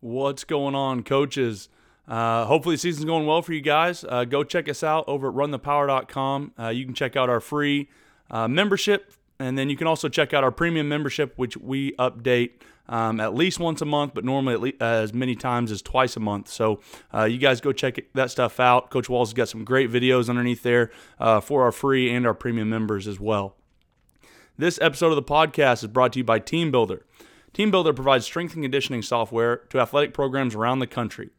What's going on, coaches? Uh, hopefully, season's going well for you guys. Uh, go check us out over at runthepower.com. Uh, you can check out our free uh, membership, and then you can also check out our premium membership, which we update um, at least once a month, but normally least, as many times as twice a month. So uh, you guys go check that stuff out. Coach Walls has got some great videos underneath there uh, for our free and our premium members as well. This episode of the podcast is brought to you by TeamBuildr. TeamBuildr provides strength and conditioning software to athletic programs around the country.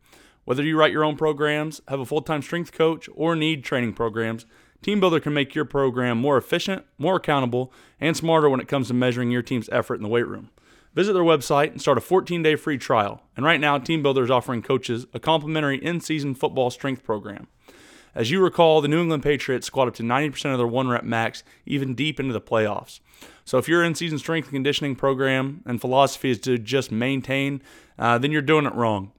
Whether you write your own programs, have a full time strength coach, or need training programs, TeamBuildr can make your program more efficient, more accountable, and smarter when it comes to measuring your team's effort in the weight room. Visit their website and start a 14 day free trial. And right now, TeamBuildr is offering coaches a complimentary in season football strength program. As you recall, the New England Patriots squat up to 90% of their one rep max, even deep into the playoffs. So if your in season strength and conditioning program and philosophy is to just maintain, uh, then you're doing it wrong.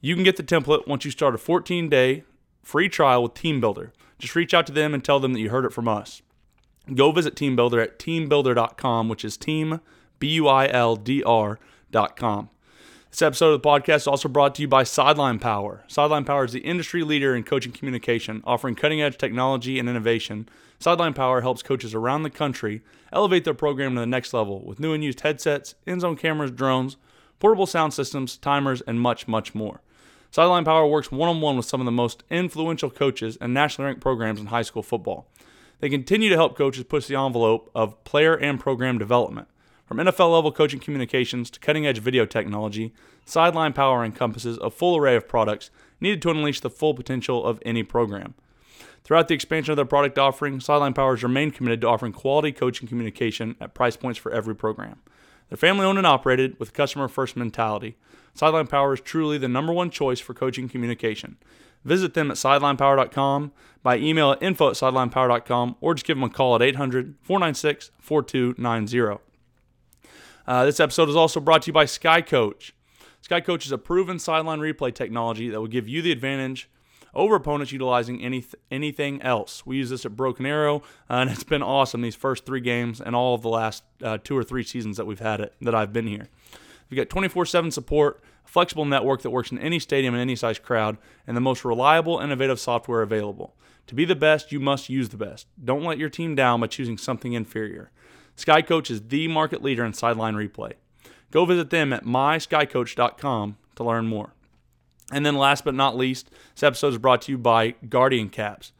You can get the template once you start a 14 day free trial with TeamBuildr. Just reach out to them and tell them that you heard it from us. Go visit TeamBuildr at teambuildr.com, which is team, B U I L D R.com. This episode of the podcast is also brought to you by Sideline Power. Sideline Power is the industry leader in coaching communication, offering cutting edge technology and innovation. Sideline Power helps coaches around the country elevate their program to the next level with new and used headsets, in zone cameras, drones, portable sound systems, timers, and much, much more. Sideline Power works one on one with some of the most influential coaches and nationally ranked programs in high school football. They continue to help coaches push the envelope of player and program development. From NFL level coaching communications to cutting edge video technology, Sideline Power encompasses a full array of products needed to unleash the full potential of any program. Throughout the expansion of their product offering, Sideline Power has remained committed to offering quality coaching communication at price points for every program. They're family owned and operated with customer first mentality. Sideline Power is truly the number one choice for coaching communication. Visit them at sidelinepower.com, by email at info at sidelinepower.com, or just give them a call at 800 496 4290. Uh, this episode is also brought to you by SkyCoach. SkyCoach is a proven sideline replay technology that will give you the advantage over opponents utilizing any, anything else. We use this at Broken Arrow, uh, and it's been awesome these first three games and all of the last uh, two or three seasons that we've had it that I've been here. We've got 24/7 support, a flexible network that works in any stadium and any size crowd, and the most reliable, innovative software available. To be the best, you must use the best. Don't let your team down by choosing something inferior. SkyCoach is the market leader in sideline replay. Go visit them at myskycoach.com to learn more. And then, last but not least, this episode is brought to you by Guardian Caps.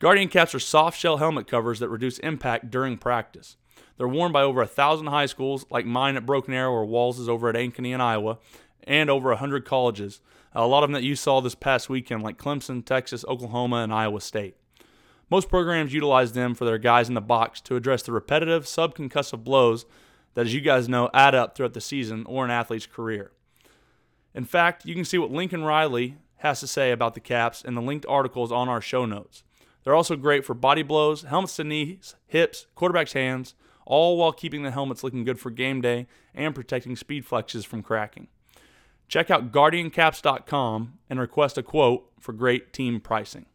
Guardian Caps are soft shell helmet covers that reduce impact during practice. They're worn by over a thousand high schools, like mine at Broken Arrow or Walls is over at Ankeny in Iowa, and over a hundred colleges. A lot of them that you saw this past weekend, like Clemson, Texas, Oklahoma, and Iowa State. Most programs utilize them for their guys in the box to address the repetitive subconcussive blows that, as you guys know, add up throughout the season or an athlete's career. In fact, you can see what Lincoln Riley has to say about the caps in the linked articles on our show notes. They're also great for body blows, helmets to knees, hips, quarterback's hands, all while keeping the helmets looking good for game day and protecting SpeedFlexes from cracking. Check out guardiancaps.com and request a quote for great team pricing.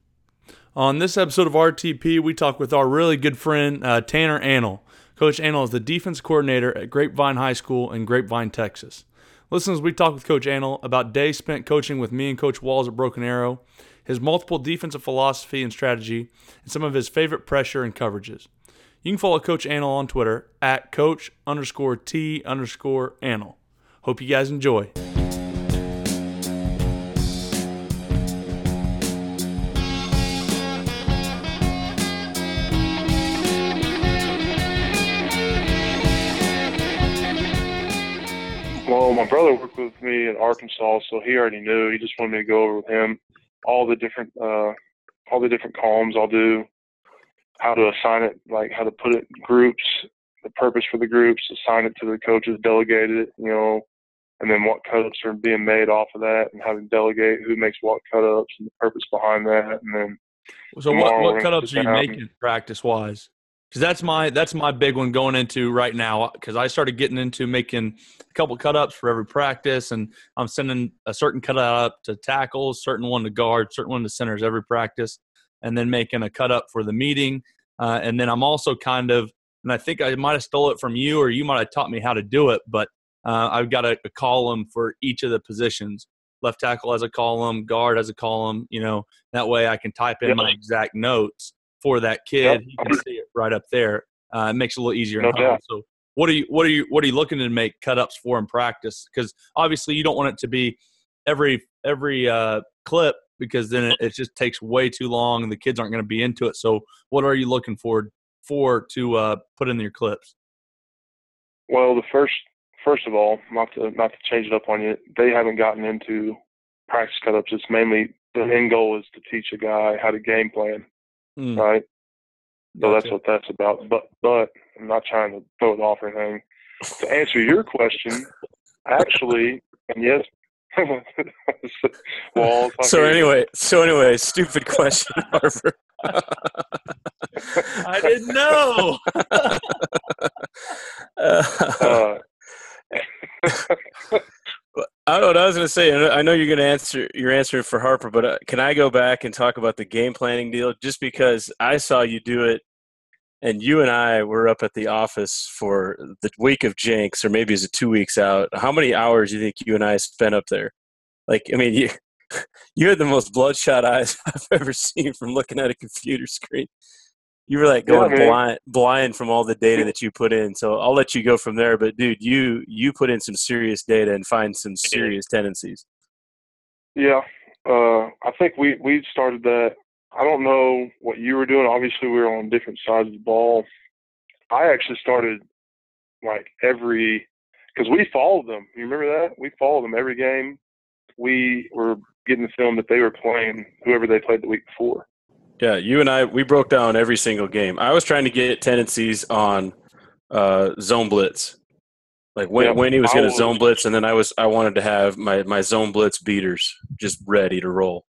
On this episode of RTP, we talk with our really good friend, uh, Tanner Annell. Coach Annell is the defense coordinator at Grapevine High School in Grapevine, Texas. Listen as we talk with Coach Annell about days spent coaching with me and Coach Walls at Broken Arrow, his multiple defensive philosophy and strategy, and some of his favorite pressure and coverages. You can follow Coach Annell on Twitter at coach underscore T underscore Annell. Hope you guys enjoy. My brother worked with me in Arkansas, so he already knew. He just wanted me to go over with him all the different uh, all the different columns I'll do, how to assign it, like how to put it in groups, the purpose for the groups, assign it to the coaches, delegate it, you know, and then what cut-ups are being made off of that, and how to delegate who makes what cut-ups and the purpose behind that, and then. So what, what cut-ups are you making practice wise? Because that's my that's my big one going into right now because I started getting into making a couple cut ups for every practice and I'm sending a certain cut up to tackles, certain one to guard, certain one to centers every practice, and then making a cut up for the meeting. Uh, and then I'm also kind of and I think I might have stole it from you or you might have taught me how to do it, but uh, I've got a, a, column for each of the positions. Left tackle as a column, guard as a column. You know, that way I can type in yep. my exact notes for that kid. Yep. He can see it right up there. Uh, it makes it a little easier. No so, what are you what are you what are you looking to make cut ups for in practice? Because obviously you don't want it to be every every uh, clip because then it, it, just takes way too long and the kids aren't going to be into it. So, what are you looking for for to uh, put in your clips? Well, the first first of all, not to not to change it up on you, they haven't gotten into practice cut-ups. It's mainly the end goal is to teach a guy how to game plan, mm. right? So that's what that's about. But but I'm not trying to throw it off or anything. To answer your question, actually, and yes. well, so anyway, so anyway, stupid question, Harper. I didn't know. uh, I don't know I was going to say. I know you're going to answer. You're answering for Harper, but uh, can I go back and talk about the game planning deal? Just because I saw you do it, and you and I were up at the office for the week of Jenks, or maybe is it two weeks out? How many hours do you think you and I spent up there? Like, I mean, you you had the most bloodshot eyes I've ever seen from looking at a computer screen. You were like going yeah, blind, blind from all the data that you put in. So I'll let you go from there. But dude, you you put in some serious data and find some serious tendencies. Yeah, uh, I think we we started that. I don't know what you were doing. Obviously, we were on different sides of the ball. I actually started like every because we followed them. You remember that? We followed them every game. We were getting the film that they were playing whoever they played the week before. Yeah, you and I we broke down every single game. I was trying to get tendencies on uh, zone blitz, like when yeah, when he was going to zone blitz, and then I was I wanted to have my my zone blitz beaters just ready to roll.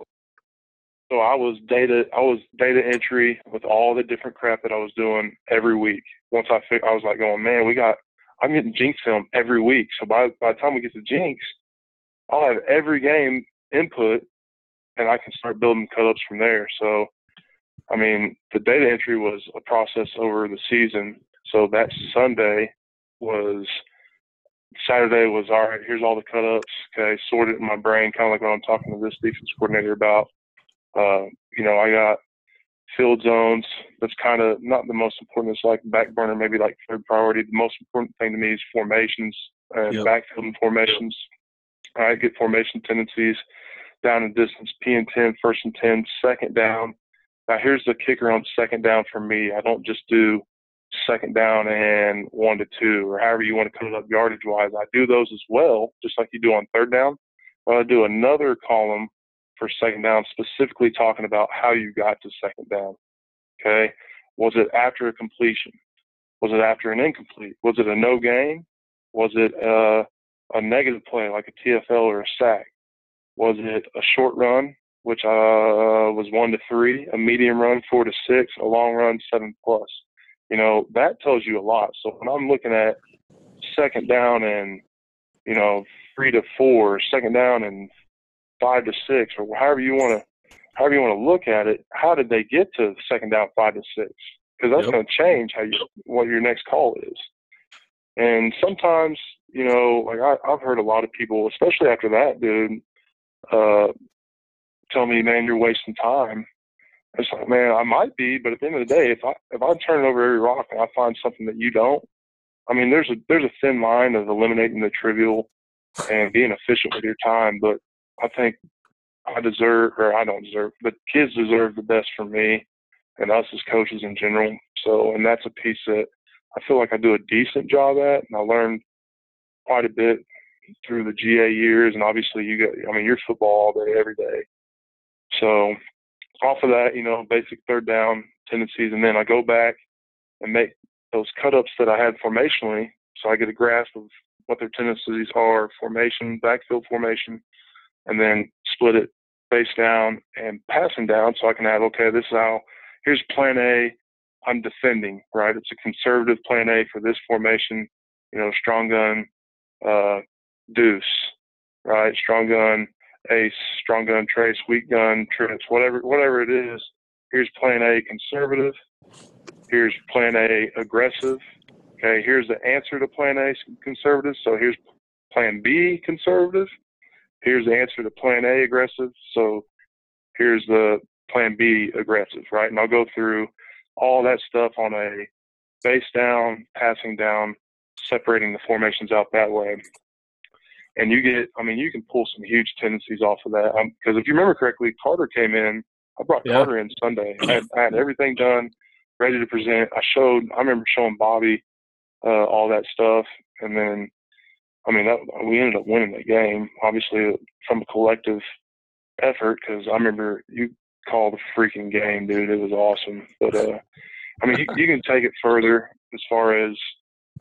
So I was data I was data entry with all the different crap that I was doing every week. Once I fig- I was like going, man, we got I'm getting Jenks film every week. So by by the time we get to Jenks, I'll have every game input, and I can start building cut-ups from there. So I mean, the data entry was a process over the season. So that Sunday was Saturday was all right. Here's all the cut ups. Okay, sort it in my brain, kind of like what I'm talking to this defense coordinator about. Uh, you know, I got field zones. That's kind of not the most important. It's like back burner, maybe like third priority. The most important thing to me is formations and yep. backfield and formations. All right, get formation tendencies, down and distance, P and 10, first and 10, second down, now, here's the kicker on second down for me. I don't just do second down and one to two, or however you want to cut it up yardage wise. I do those as well, just like you do on third down. But I do another column for second down, specifically talking about how you got to second down. Okay. Was it after a completion? Was it after an incomplete? Was it a no gain? Was it a, a negative play like a TFL or a sack? Was it a short run? Which uh, was one to three, a medium run four to six, a long run seven plus. You know that tells you a lot. So when I'm looking at second down and you know three to four, second down and five to six, or however you want to however you want to look at it, how did they get to second down five to six? Because that's yep. going to change how you what your next call is. And sometimes, you know, like I, I've heard a lot of people, especially after that, dude, uh, tell me, man, you're wasting time. It's like, man, I might be, but at the end of the day, if I if I turn over every rock and I find something that you don't, I mean, there's a there's a thin line of eliminating the trivial and being efficient with your time. But I think I deserve, or I don't deserve, but kids deserve the best from me and us as coaches in general. So, and that's a piece that I feel like I do a decent job at, and I learned quite a bit through the GA years. And obviously, you get, I mean, you're football all day, every day. So off of that, you know, basic third down tendencies, and then I go back and make those cut ups that I had formationally, so I get a grasp of what their tendencies are, formation, backfield formation, and then split it face down and passing down, so I can add, okay, this is how here's plan A. I'm defending, right? It's a conservative plan A for this formation, you know, strong gun, uh, deuce, right? Strong gun, ace, strong gun trace, weak gun trips, whatever whatever it is. Here's plan A conservative. Here's plan A aggressive. Okay, here's the answer to plan A conservative. So here's plan B conservative. Here's the answer to plan A aggressive. So here's the plan B aggressive, right? And I'll go through all that stuff on a base down, passing down, separating the formations out that way. And you get, I mean, you can pull some huge tendencies off of that. Because um, if you remember correctly, Carter came in. I brought yeah. Carter in Sunday. I had, I had, everything done, ready to present. I showed, I remember showing Bobby uh, all that stuff. And then, I mean, that, we ended up winning the game, obviously, from a collective effort. Because I remember you called the freaking game, dude. It was awesome. But, uh, I mean, you, you can take it further as far as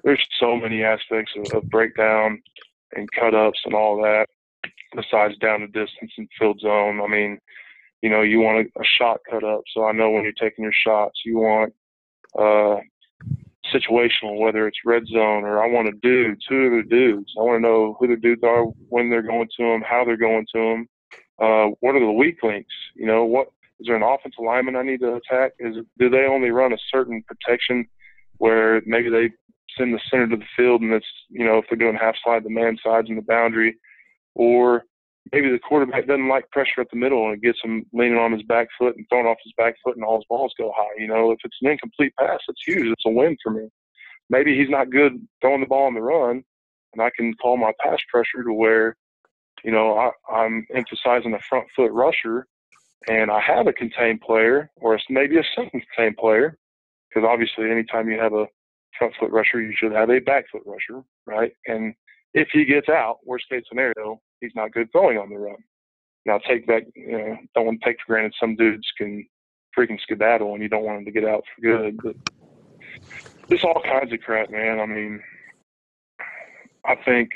there's so many aspects of, of breakdown and cut ups and all that, besides down the distance and field zone. I mean, you know, you want a, a shot cut up. So I know when you're taking your shots, you want uh, situational, whether it's red zone or I want a dude, two of the dudes. I want to know who the dudes are, when they're going to them, how they're going to them. Uh, what are the weak links? You know, what is there an offensive lineman I need to attack? Is do they only run a certain protection where maybe they send the center to the field and it's you know if they're doing half slide the man sides and the boundary, or maybe the quarterback doesn't like pressure at the middle and it gets him leaning on his back foot and throwing off his back foot and all his balls go high. You know, if it's an incomplete pass, it's huge. It's a win for me. Maybe he's not good throwing the ball on the run, and I can call my pass pressure to where, you know, I, I'm emphasizing a front foot rusher and I have a contained player or it's maybe a second contained player, because obviously anytime you have a front foot rusher, you should have a back foot rusher, right? And if he gets out, worst case scenario, he's not good throwing on the run. Now take that, you know, don't want to take for granted some dudes can freaking skedaddle and you don't want them to get out for good, but all kinds of crap, man. I mean, I think,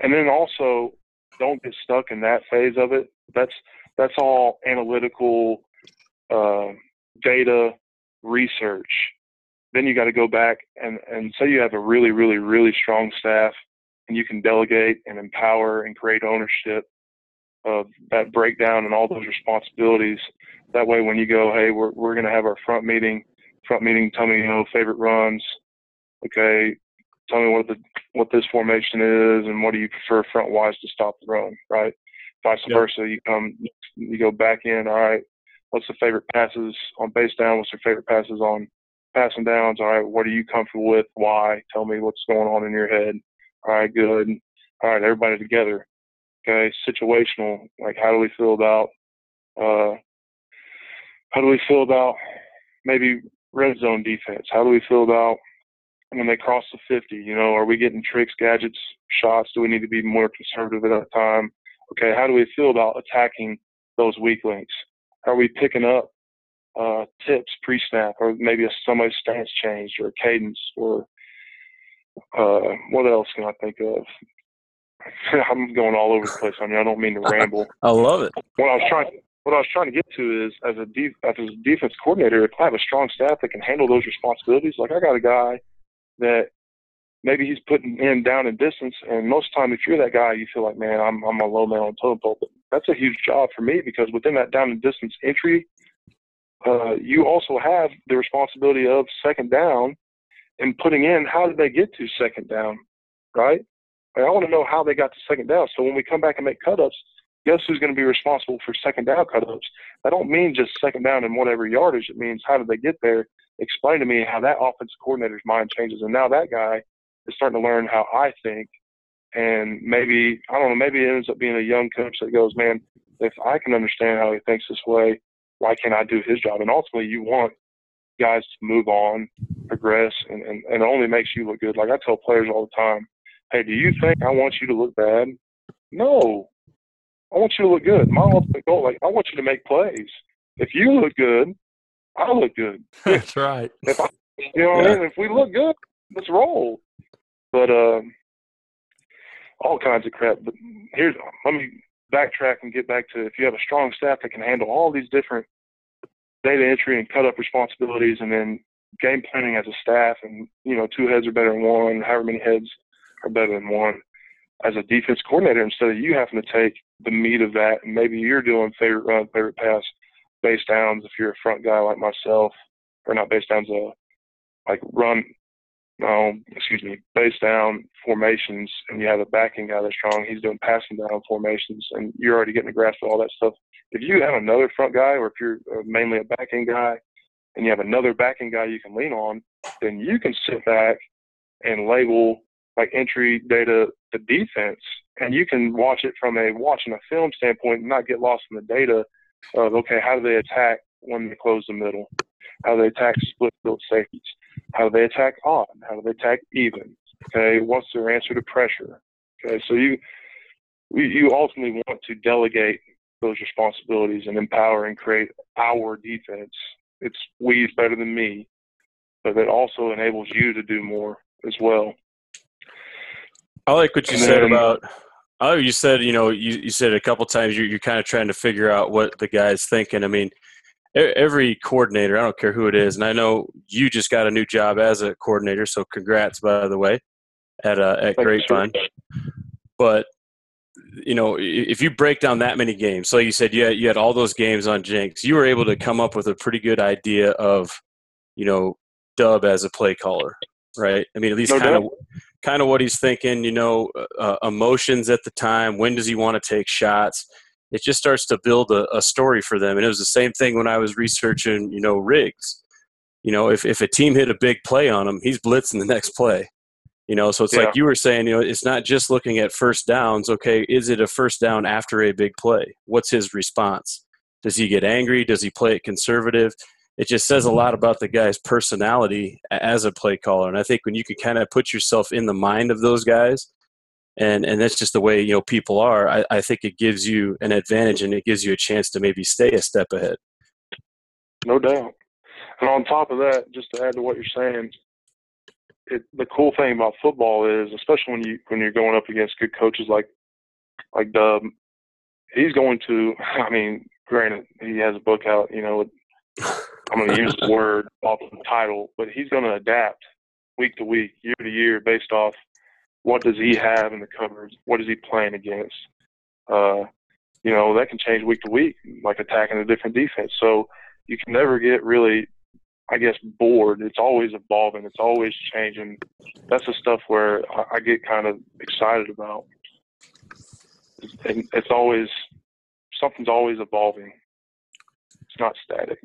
and then also don't get stuck in that phase of it. That's that's all analytical uh, data research. Then you got to go back and, and say you have a really, really, really strong staff and you can delegate and empower and create ownership of that breakdown and all those responsibilities. That way, when you go, hey, we're, we're going to have our front meeting, front meeting, tell me, you know, favorite runs. Okay, tell me what the what this formation is and what do you prefer front wise to stop the run, right? Vice versa, you come you go back in. All right, what's the favorite passes on base down? What's your favorite passes on passing downs? All right, what are you comfortable with? Why? Tell me what's going on in your head. All right, good. All right, everybody together. Okay, situational. Like, how do we feel about? Uh, how do we feel about maybe red zone defense? How do we feel about when they cross the 50? You know, are we getting tricks, gadgets, shots? Do we need to be more conservative at that time? Okay, how do we feel about attacking those weak links? Are we picking up uh, tips pre-snap, or maybe a somebody's stance change, or cadence, or uh, what else can I think of? I'm going all over the place. I mean, I don't mean to ramble. I love it. What I was trying, what I was trying to get to is, as a def, as a defense coordinator, if I have a strong staff that can handle those responsibilities, like I got a guy that maybe he's putting in down in distance. And most of the time, if you're that guy, you feel like, man, I'm I'm a low man on the totem pole. But that's a huge job for me because within that down and distance entry, uh, you also have the responsibility of second down and putting in how did they get to second down, right? Like, I want to know how they got to second down. So when we come back and make cutups, guess who's going to be responsible for second down cutups? I don't mean just second down in whatever yardage. It means how did they get there? Explain to me how that offensive coordinator's mind changes. And now that guy is starting to learn how I think and maybe I don't know, maybe it ends up being a young coach that goes, man, if I can understand how he thinks this way, why can't I do his job? And ultimately, you want guys to move on, progress, and, and, and it only makes you look good. Like I tell players all the time, hey, do you think I want you to look bad? No, I want you to look good. My ultimate goal, like I want you to make plays. If you look good, I look good. That's right. If I, you know, yeah. I mean? if we look good, let's roll. But um, all kinds of crap. But here's let me backtrack and get back to if you have a strong staff that can handle all these different data entry and cut up responsibilities and then game planning as a staff and you know two heads are better than one however many heads are better than one. As a defense coordinator instead of you having to take the meat of that and maybe you're doing favorite run favorite pass base downs if you're a front guy like myself or not base downs uh like run um, excuse me, base down formations, and you have a backing guy that's strong. He's doing passing down formations, and you're already getting the grasp of all that stuff. If you have another front guy, or if you're uh, mainly a backing guy, and you have another backing guy you can lean on, then you can sit back and label like entry data the defense, and you can watch it from a watching a film standpoint, and not get lost in the data of okay, how do they attack when they close the middle? How do they attack split field safeties? How do they attack on, How do they attack even? Okay, what's their answer to pressure? Okay, so you you ultimately want to delegate those responsibilities and empower and create our defense. It's we's better than me, but it also enables you to do more as well. I like what you and said then, about. Oh, you said you know you, you said a couple times you're, you're kind of trying to figure out what the guy's thinking. I mean, every coordinator, I don't care who it is, and I know you just got a new job as a coordinator, so congrats by the way at uh, at Grapevine. But you know, if you break down that many games, so like you said, you had, you had all those games on Jenks, you were able to come up with a pretty good idea of, you know, Dub as a play caller, right? I mean, at least no kind of kind of what he's thinking. You know, uh, emotions at the time. When does he want to take shots? It just starts to build a, a story for them. And it was the same thing when I was researching, you know, Riggs. You know, if, if a team hit a big play on him, he's blitzing the next play. You know, so it's yeah. like you were saying, you know, it's not just looking at first downs. Okay, is it a first down after a big play? What's his response? Does he get angry? Does he play it conservative? It just says a mm-hmm. lot about the guy's personality as a play caller. And I think when you can kind of put yourself in the mind of those guys, and and that's just the way you know people are. I, I think it gives you an advantage and it gives you a chance to maybe stay a step ahead. No doubt. And on top of that just to add to what you're saying it, the cool thing about football is especially when you when you're going up against good coaches like like dub he's going to i mean granted he has a book out you know i'm going to use the word off the title but he's going to adapt week to week year to year based off what does he have in the cupboard? What is he playing against? Uh, you know, that can change week to week, like attacking a different defense. So you can never get really, I guess, bored. It's always evolving. It's always changing. That's the stuff where I get kind of excited about. And it's always something's always evolving. It's not static.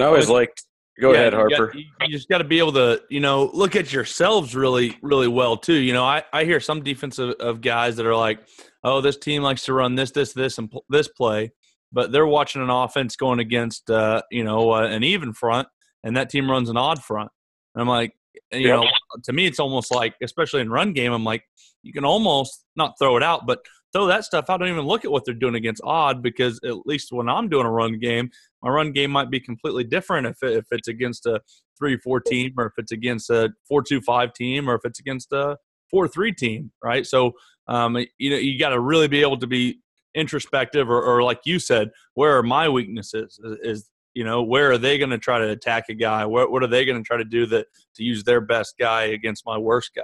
I always liked Go yeah, ahead, Harper. You, got, you just got to be able to, you know, look at yourselves really, really well too. You know, I, I hear some defensive of guys that are like, oh, this team likes to run this, this, this, and pl- this play, but they're watching an offense going against, uh, you know, uh, an even front, and that team runs an odd front. And I'm like, you yep. know, to me, it's almost like, especially in run game, I'm like, you can almost not throw it out, but throw that stuff out. Don't even look at what they're doing against odd because at least when I'm doing a run game, my run game might be completely different if, if it's against a 3 4 team or if it's against a 4 2 5 team or if it's against a 4 3 team, right? So, um, you know, you got to really be able to be introspective or, or, like you said, where are my weaknesses? Is, is you know, where are they going to try to attack a guy? What, what are they going to try to do that to use their best guy against my worst guy?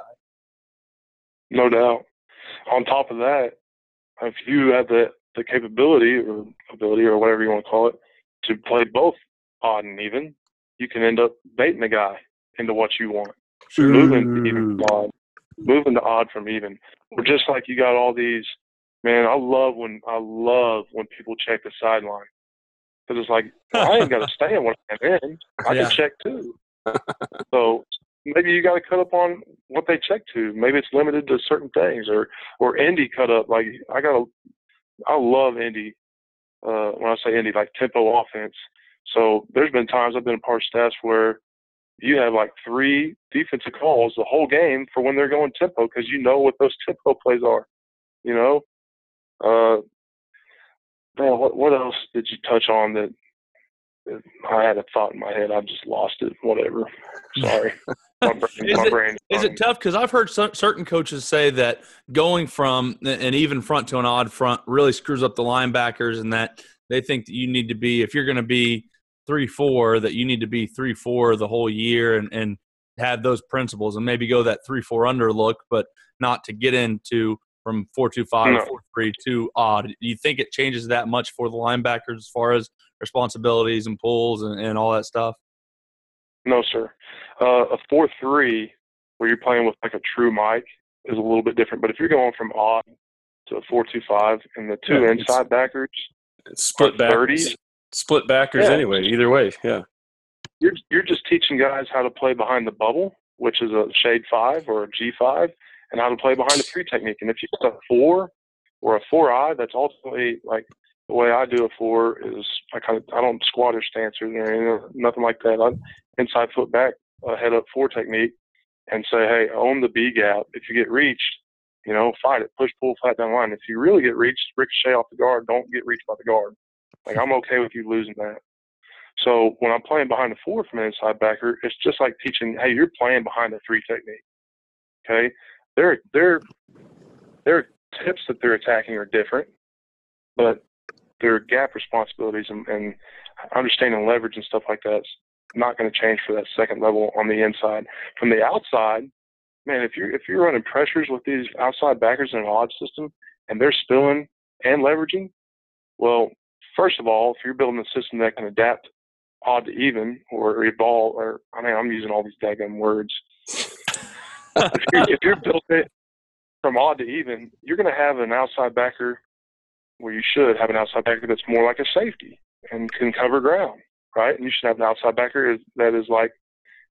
No doubt. On top of that, if you have the the capability or ability or whatever you want to call it to play both odd and even, you can end up baiting the guy into what you want. Sure. Moving to even odd, moving to odd from even. Or just like you got all these, man. I love when I love when people check the sideline because it's like I ain't got to stand when I'm in. I yeah. can check too. so maybe you got to cut up on what they check to. Maybe it's limited to certain things, or or Indy cut up. Like I got to, I love Indy. Uh, when I say Indy, like tempo offense. So there's been times I've been a part of staffs where you have like three defensive calls the whole game for when they're going tempo because you know what those tempo plays are. You know, uh, man, what what else did you touch on that I had a thought in my head. I just lost it. Whatever. Sorry. my brain, is, my it, brain is it tough? Because I've heard some, certain coaches say that going from an even front to an odd front really screws up the linebackers, and that they think that you need to be if you're going to be three four that you need to be three four the whole year and and have those principles and maybe go that three four under look, but not to get into from four two five no. four three two odd. Do you think it changes that much for the linebackers as far as responsibilities and pulls and, and all that stuff? No, sir. Uh, a four three where you're playing with like a true mic is a little bit different. But if you're going from odd to a four two five and the two Yeah, it's- inside backers, It's split Or backers. 30s. Split backers Yeah. anyway. Either way, yeah. you're you're just teaching guys how to play behind the bubble, which is a shade five or a G five, and how to play behind the three technique. And if you got a four or a four eye, that's ultimately like the way I do a four is I kind of I don't squat or stance or anything, nothing like that. I inside foot back, uh, head up four technique, and say, hey, own the B gap. If you get reached, you know, fight it, push, pull, flat down line. If you really get reached, ricochet off the guard. Don't get reached by the guard. Like I'm okay with you losing that. So when I'm playing behind the four from an inside backer, it's just like teaching, hey, you're playing behind the three technique. Okay, their their their tips that they're attacking are different, but their gap responsibilities and, and understanding leverage and stuff like that's not going to change for that second level on the inside. From the outside, man, if you're if you're running pressures with these outside backers in an odd system and they're spilling and leveraging, well, first of all, if you're building a system that can adapt odd to even or evolve, or I mean, I'm using all these daggum words. If, you're, if you're building it from odd to even, you're going to have an outside backer where you should have an outside backer that's more like a safety and can cover ground, right? And you should have an outside backer that is like,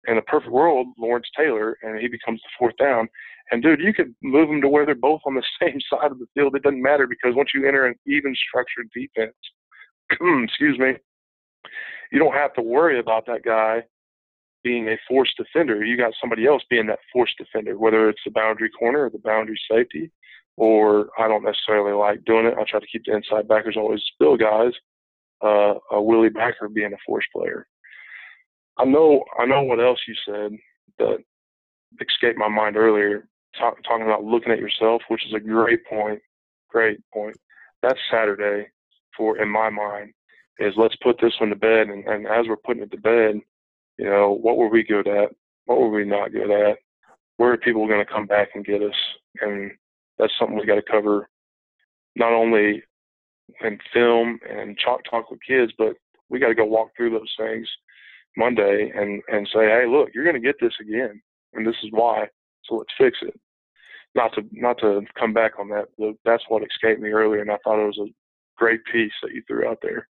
in a perfect world, Lawrence Taylor, and he becomes the fourth down. And dude, you could move them to where they're both on the same side of the field. It doesn't matter because once you enter an even structured defense, excuse me, you don't have to worry about that guy being a forced defender. You got somebody else being that forced defender, whether it's the boundary corner or the boundary safety, or I don't necessarily like doing it. I try to keep the inside backers always spill guys. Uh, a Willie Backer being a force player. I know, I know what else you said that escaped my mind earlier, talk, talking about looking at yourself, which is a great point. Great point. That's Saturday for, in my mind, is let's put this one to bed. And, and as we're putting it to bed, you know, what were we good at? What were we not good at? Where are people going to come back and get us? And that's something we got to cover, not only in film and chalk talk with kids, but we got to go walk through those things Monday and and say, hey, look, you're going to get this again, and this is why. So let's fix it. Not to not to come back on that, but that's what escaped me earlier, and I thought it was a great piece that you threw out there.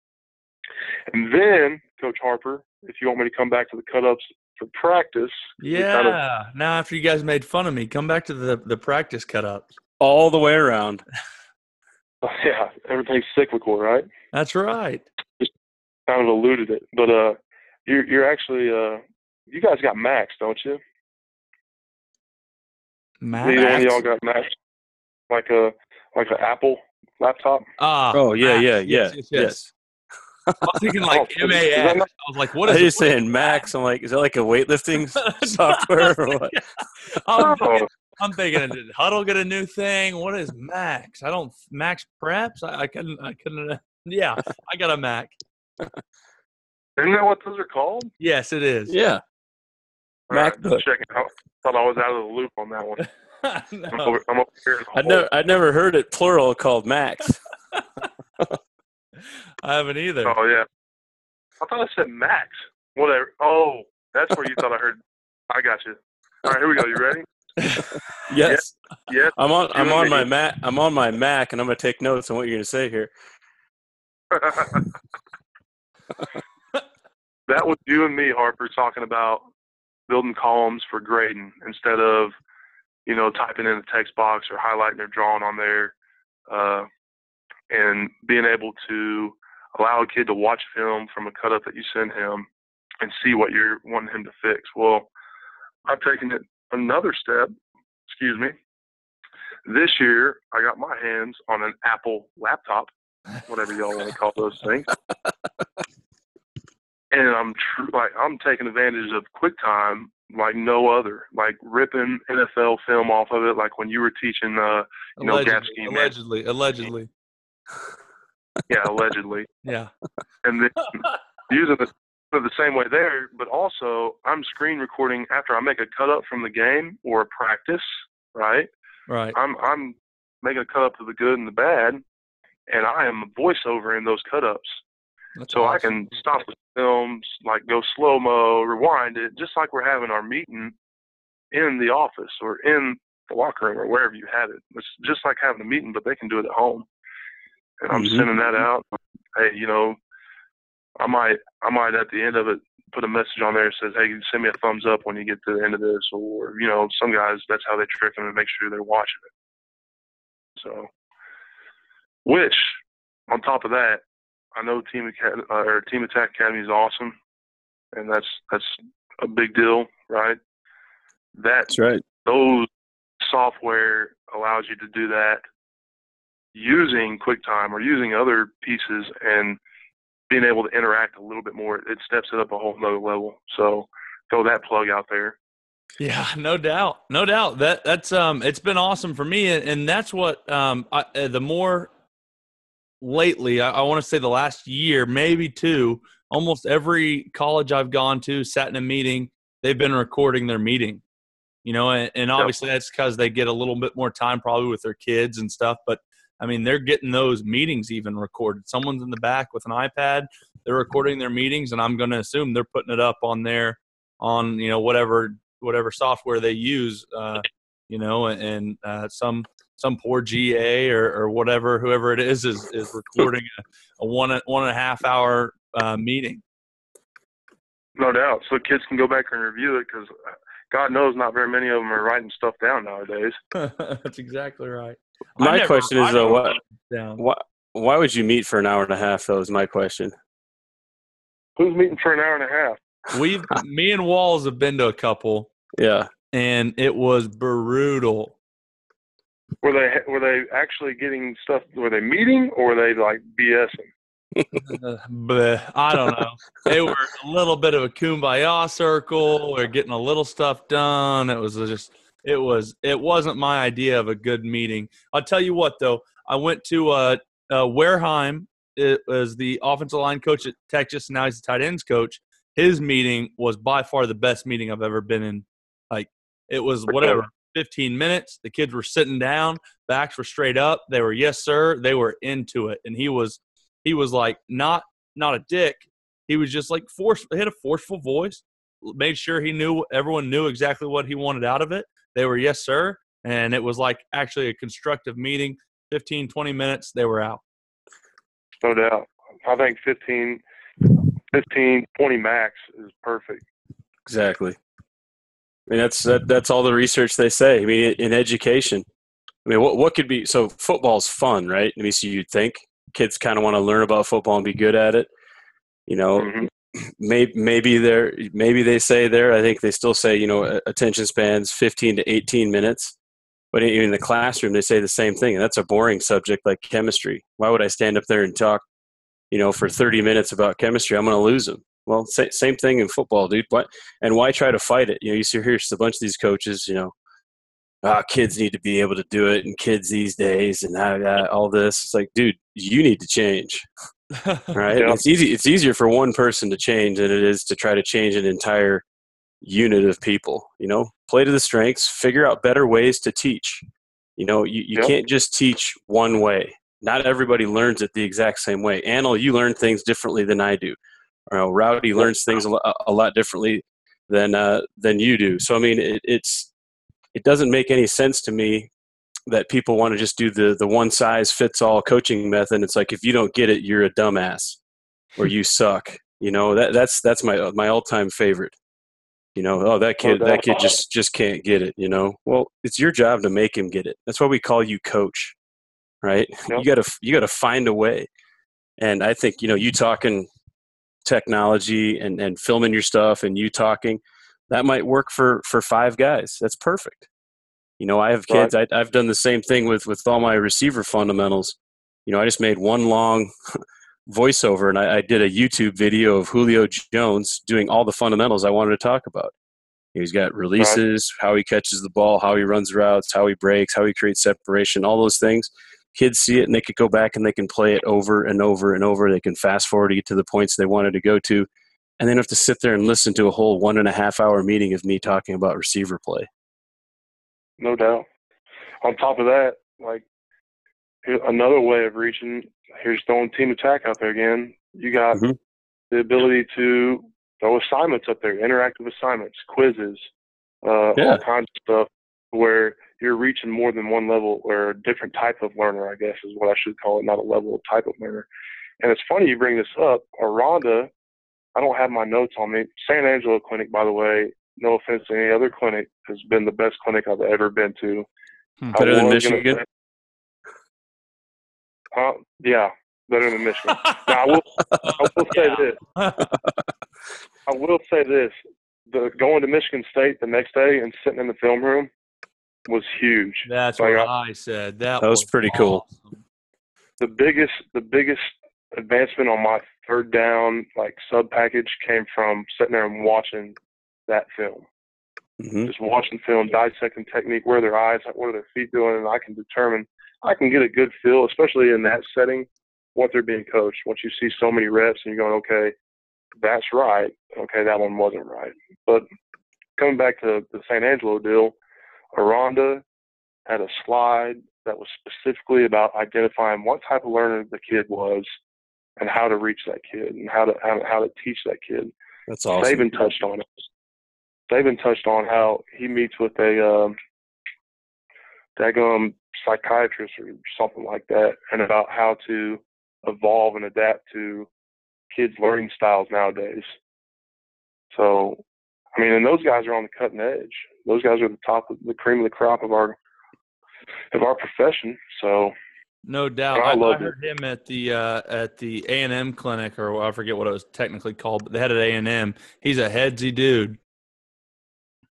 And then, Coach Harper, if you want me to come back to the cut ups for practice, Yeah. kind of- now after you guys made fun of me, come back to the the practice cut ups. All the way around. yeah, everything's cyclical, right? That's right. Just Kind of alluded it, but uh, you're you're actually uh, you guys got Max, don't you? Matt. Neither one of y'all got Max, like a like an Apple laptop. Ah. Oh yeah, Max. yeah, yeah, Yes, yes, yes. I was thinking like Oh, is M A that X. I not- was like, what Are is was what is saying Max. I'm like, is that like a weightlifting software or what? I'm, thinking, Oh, I'm thinking, did Hudl get a new thing? What is Max? I don't Max Preps. I, I couldn't. I couldn't. uh, Yeah, I got a Mac. isn't that what those are called? Yes, it is. Yeah. All right, MacBook. checking out. Thought I was out of the loop on that one. I'm No. over, I'm over here. I'd never, I'd never heard it plural called Max. I haven't either. Oh yeah. I thought I said Max. Whatever. Oh, that's where you thought I heard. I got you. All right, here we go. You ready? Yes, Yes. I'm on. I'm on my. Mac. I'm on my Mac, and I'm gonna take notes on what you're gonna say here. that was you and me, Harper, talking about building columns for grading instead of, you know, typing in the text box or highlighting or drawing on there, uh, and being able to allow a kid to watch film from a cut up that you send him and see what you're wanting him to fix. Well, I've taken it another step. Excuse me. This year, I got my hands on an Apple laptop, whatever y'all want to call those things and I'm tr- like I'm taking advantage of QuickTime like no other, like ripping NFL film off of it, like when you were teaching, uh, you know, allegedly, scheme, man. allegedly, allegedly. Yeah, allegedly, Yeah. and then using it the same way there, but also I'm screen recording after I make a cut up from the game or a practice, right? Right. I'm I'm making a cut up of the good and the bad, and I am a voiceover in those cut ups. That's So I can stop the films, like go slow mo, rewind it, just like we're having our meeting in the office or in the locker room or wherever you have it. It's just like having a meeting, but they can do it at home. And I'm Mhm. sending that out. Hey, you know, I might I might at the end of it put a message on there that says, Hey, send me a thumbs up when you get to the end of this or you know, some guys that's how they trick them and make sure they're watching it. So which on top of that, I know Team Acad- uh, or Team Attack Academy is awesome, and that's that's a big deal, right? That That's right. those software allows you to do that using QuickTime or using other pieces and being able to interact a little bit more. It steps it up a whole nother level. So throw that plug out there. Yeah, no doubt, no doubt. That that's um, it's been awesome for me, and, and that's what um, I, uh, the more lately, I, I want to say the last year, maybe two, almost every college I've gone to, sat in a meeting, they've been recording their meeting. You know, and, and obviously that's because they get a little bit more time probably with their kids and stuff. But I mean, they're getting those meetings even recorded. Someone's in the back with an iPad, they're recording their meetings, and I'm going to assume they're putting it up on their on you know whatever whatever software they use, uh, you know, and uh, some some poor GA or, or whatever whoever it is is is recording a, a one one and a half hour uh, meeting. No doubt. So kids can go back and review it because God knows not very many of them are writing stuff down nowadays. That's exactly right. I My never- question is though, what wrote it down. why why would you meet for an hour and a half? Though is my question. Who's meeting for an hour and a half? We've me and Walls have been to a couple, Yeah. and it was brutal. Were they were they actually getting stuff? Were they meeting or were they like BSing? Uh, bleh, I don't know. they were a little bit of a kumbaya circle. We're getting a little stuff done. It was just, it was, it wasn't my idea of a good meeting. I'll tell you what, though. I went to uh, uh, Warehime. It was the offensive line coach at Texas. And now he's the tight ends coach. His meeting was by far the best meeting I've ever been in. Like it was whatever, sure. 15 minutes. The kids were sitting down, backs were straight up. They were yes sir. They were into it, and he was he was like not not a dick. He was just like force he had a forceful voice. Made sure he knew everyone knew exactly what he wanted out of it. They were yes sir, and it was like actually a constructive meeting. 15 20 minutes they were out. No doubt. I think 15, 15 20 max is perfect. Exactly. I mean, that's that, that's all the research they say. I mean, in education, I mean, what what could be so football's fun, right? I mean, so you'd think kids kind of want to learn about football and be good at it. You know, Mhm. Maybe maybe they're maybe they say there. I think they still say you know attention spans fifteen to eighteen minutes. But in the classroom, they say the same thing, and that's a boring subject like chemistry. Why would I stand up there and talk, you know, for thirty minutes about chemistry? I'm going to lose them. Well, sa- same thing in football, dude. What and why try to fight it? You know, you see here's a bunch of these coaches, you know, ah, kids need to be able to do it, and kids these days, and all this. It's like, dude, you need to change, right? Yeah. It's easy. It's easier for one person to change than it is to try to change an entire unit of people. You know, play to the strengths, figure out better ways to teach. You know, you, you can't just teach one way. Not everybody learns it the exact same way. Annell, you learn things differently than I do. Or, uh, Rowdy learns things a, a lot differently than uh, than you do. So I mean, it, it's it doesn't make any sense to me that people want to just do the the one size fits all coaching method. It's like if you don't get it, you're a dumbass or you suck. You know that that's that's my uh, my all time favorite. You know, oh that kid that kid just just can't get it. You know, well it's your job to make him get it. That's why we call you coach, right? Yep. You gotta you gotta find a way. And I think you know you talking technology and and filming your stuff and you talking that might work for for five guys. That's perfect. You know, I have kids. I, I've done the same thing with with all my receiver fundamentals. You know, I just made one long voiceover, and I, I did a YouTube video of Julio Jones doing all the fundamentals I wanted to talk about. He's got releases, how he catches the ball, how he runs routes, how he breaks, how he creates separation, all those things. Kids see it and they could go back and they can play it over and over and over. They can fast forward to get to the points they wanted to go to, and then have to sit there and listen to a whole one and a half hour meeting of me talking about receiver play. No doubt. On top of that, like another way of reaching, here's throwing team attack out there again. You got Mhm. the ability to throw assignments up there, interactive assignments, quizzes, uh, Yeah. all kinds of stuff where you're reaching more than one level or a different type of learner, I guess is what I should call it, not a level, a type of learner. And it's funny you bring this up. Aranda, I don't have my notes on me. San Angelo Clinic, by the way, no offense to any other clinic, has been the best clinic I've ever been to. Hmm. Better than Michigan? say- Uh, yeah, better than Michigan. Now, I will, I will say this. I will say this: the going to Michigan State the next day and sitting in the film room was huge. That's Like, what I said. That, That was pretty cool. The biggest, the biggest advancement on my third down like sub package came from sitting there and watching that film. hmm Just watching film, dissecting technique, where their eyes, what are their feet doing, and I can determine. I can get a good feel, especially in that setting, what they're being coached. Once you see so many reps and you're going, okay, that's right. Okay, that one wasn't right. But coming back to the San Angelo deal, Aranda had a slide that was specifically about identifying what type of learner the kid was and how to reach that kid and how to how, how to teach that kid. That's awesome. Saban touched on it. Saban touched on how he meets with a um, daggum psychiatrist or something like that, and about how to evolve and adapt to kids' learning styles nowadays. So, I mean, and those guys are on the cutting edge. Those guys are the top of the cream of the crop of our of our profession. So, No doubt. I I, I loved it. heard him at the uh, at the A and M clinic, or I forget what it was technically called, but they had it at A and M. He's a headsy dude.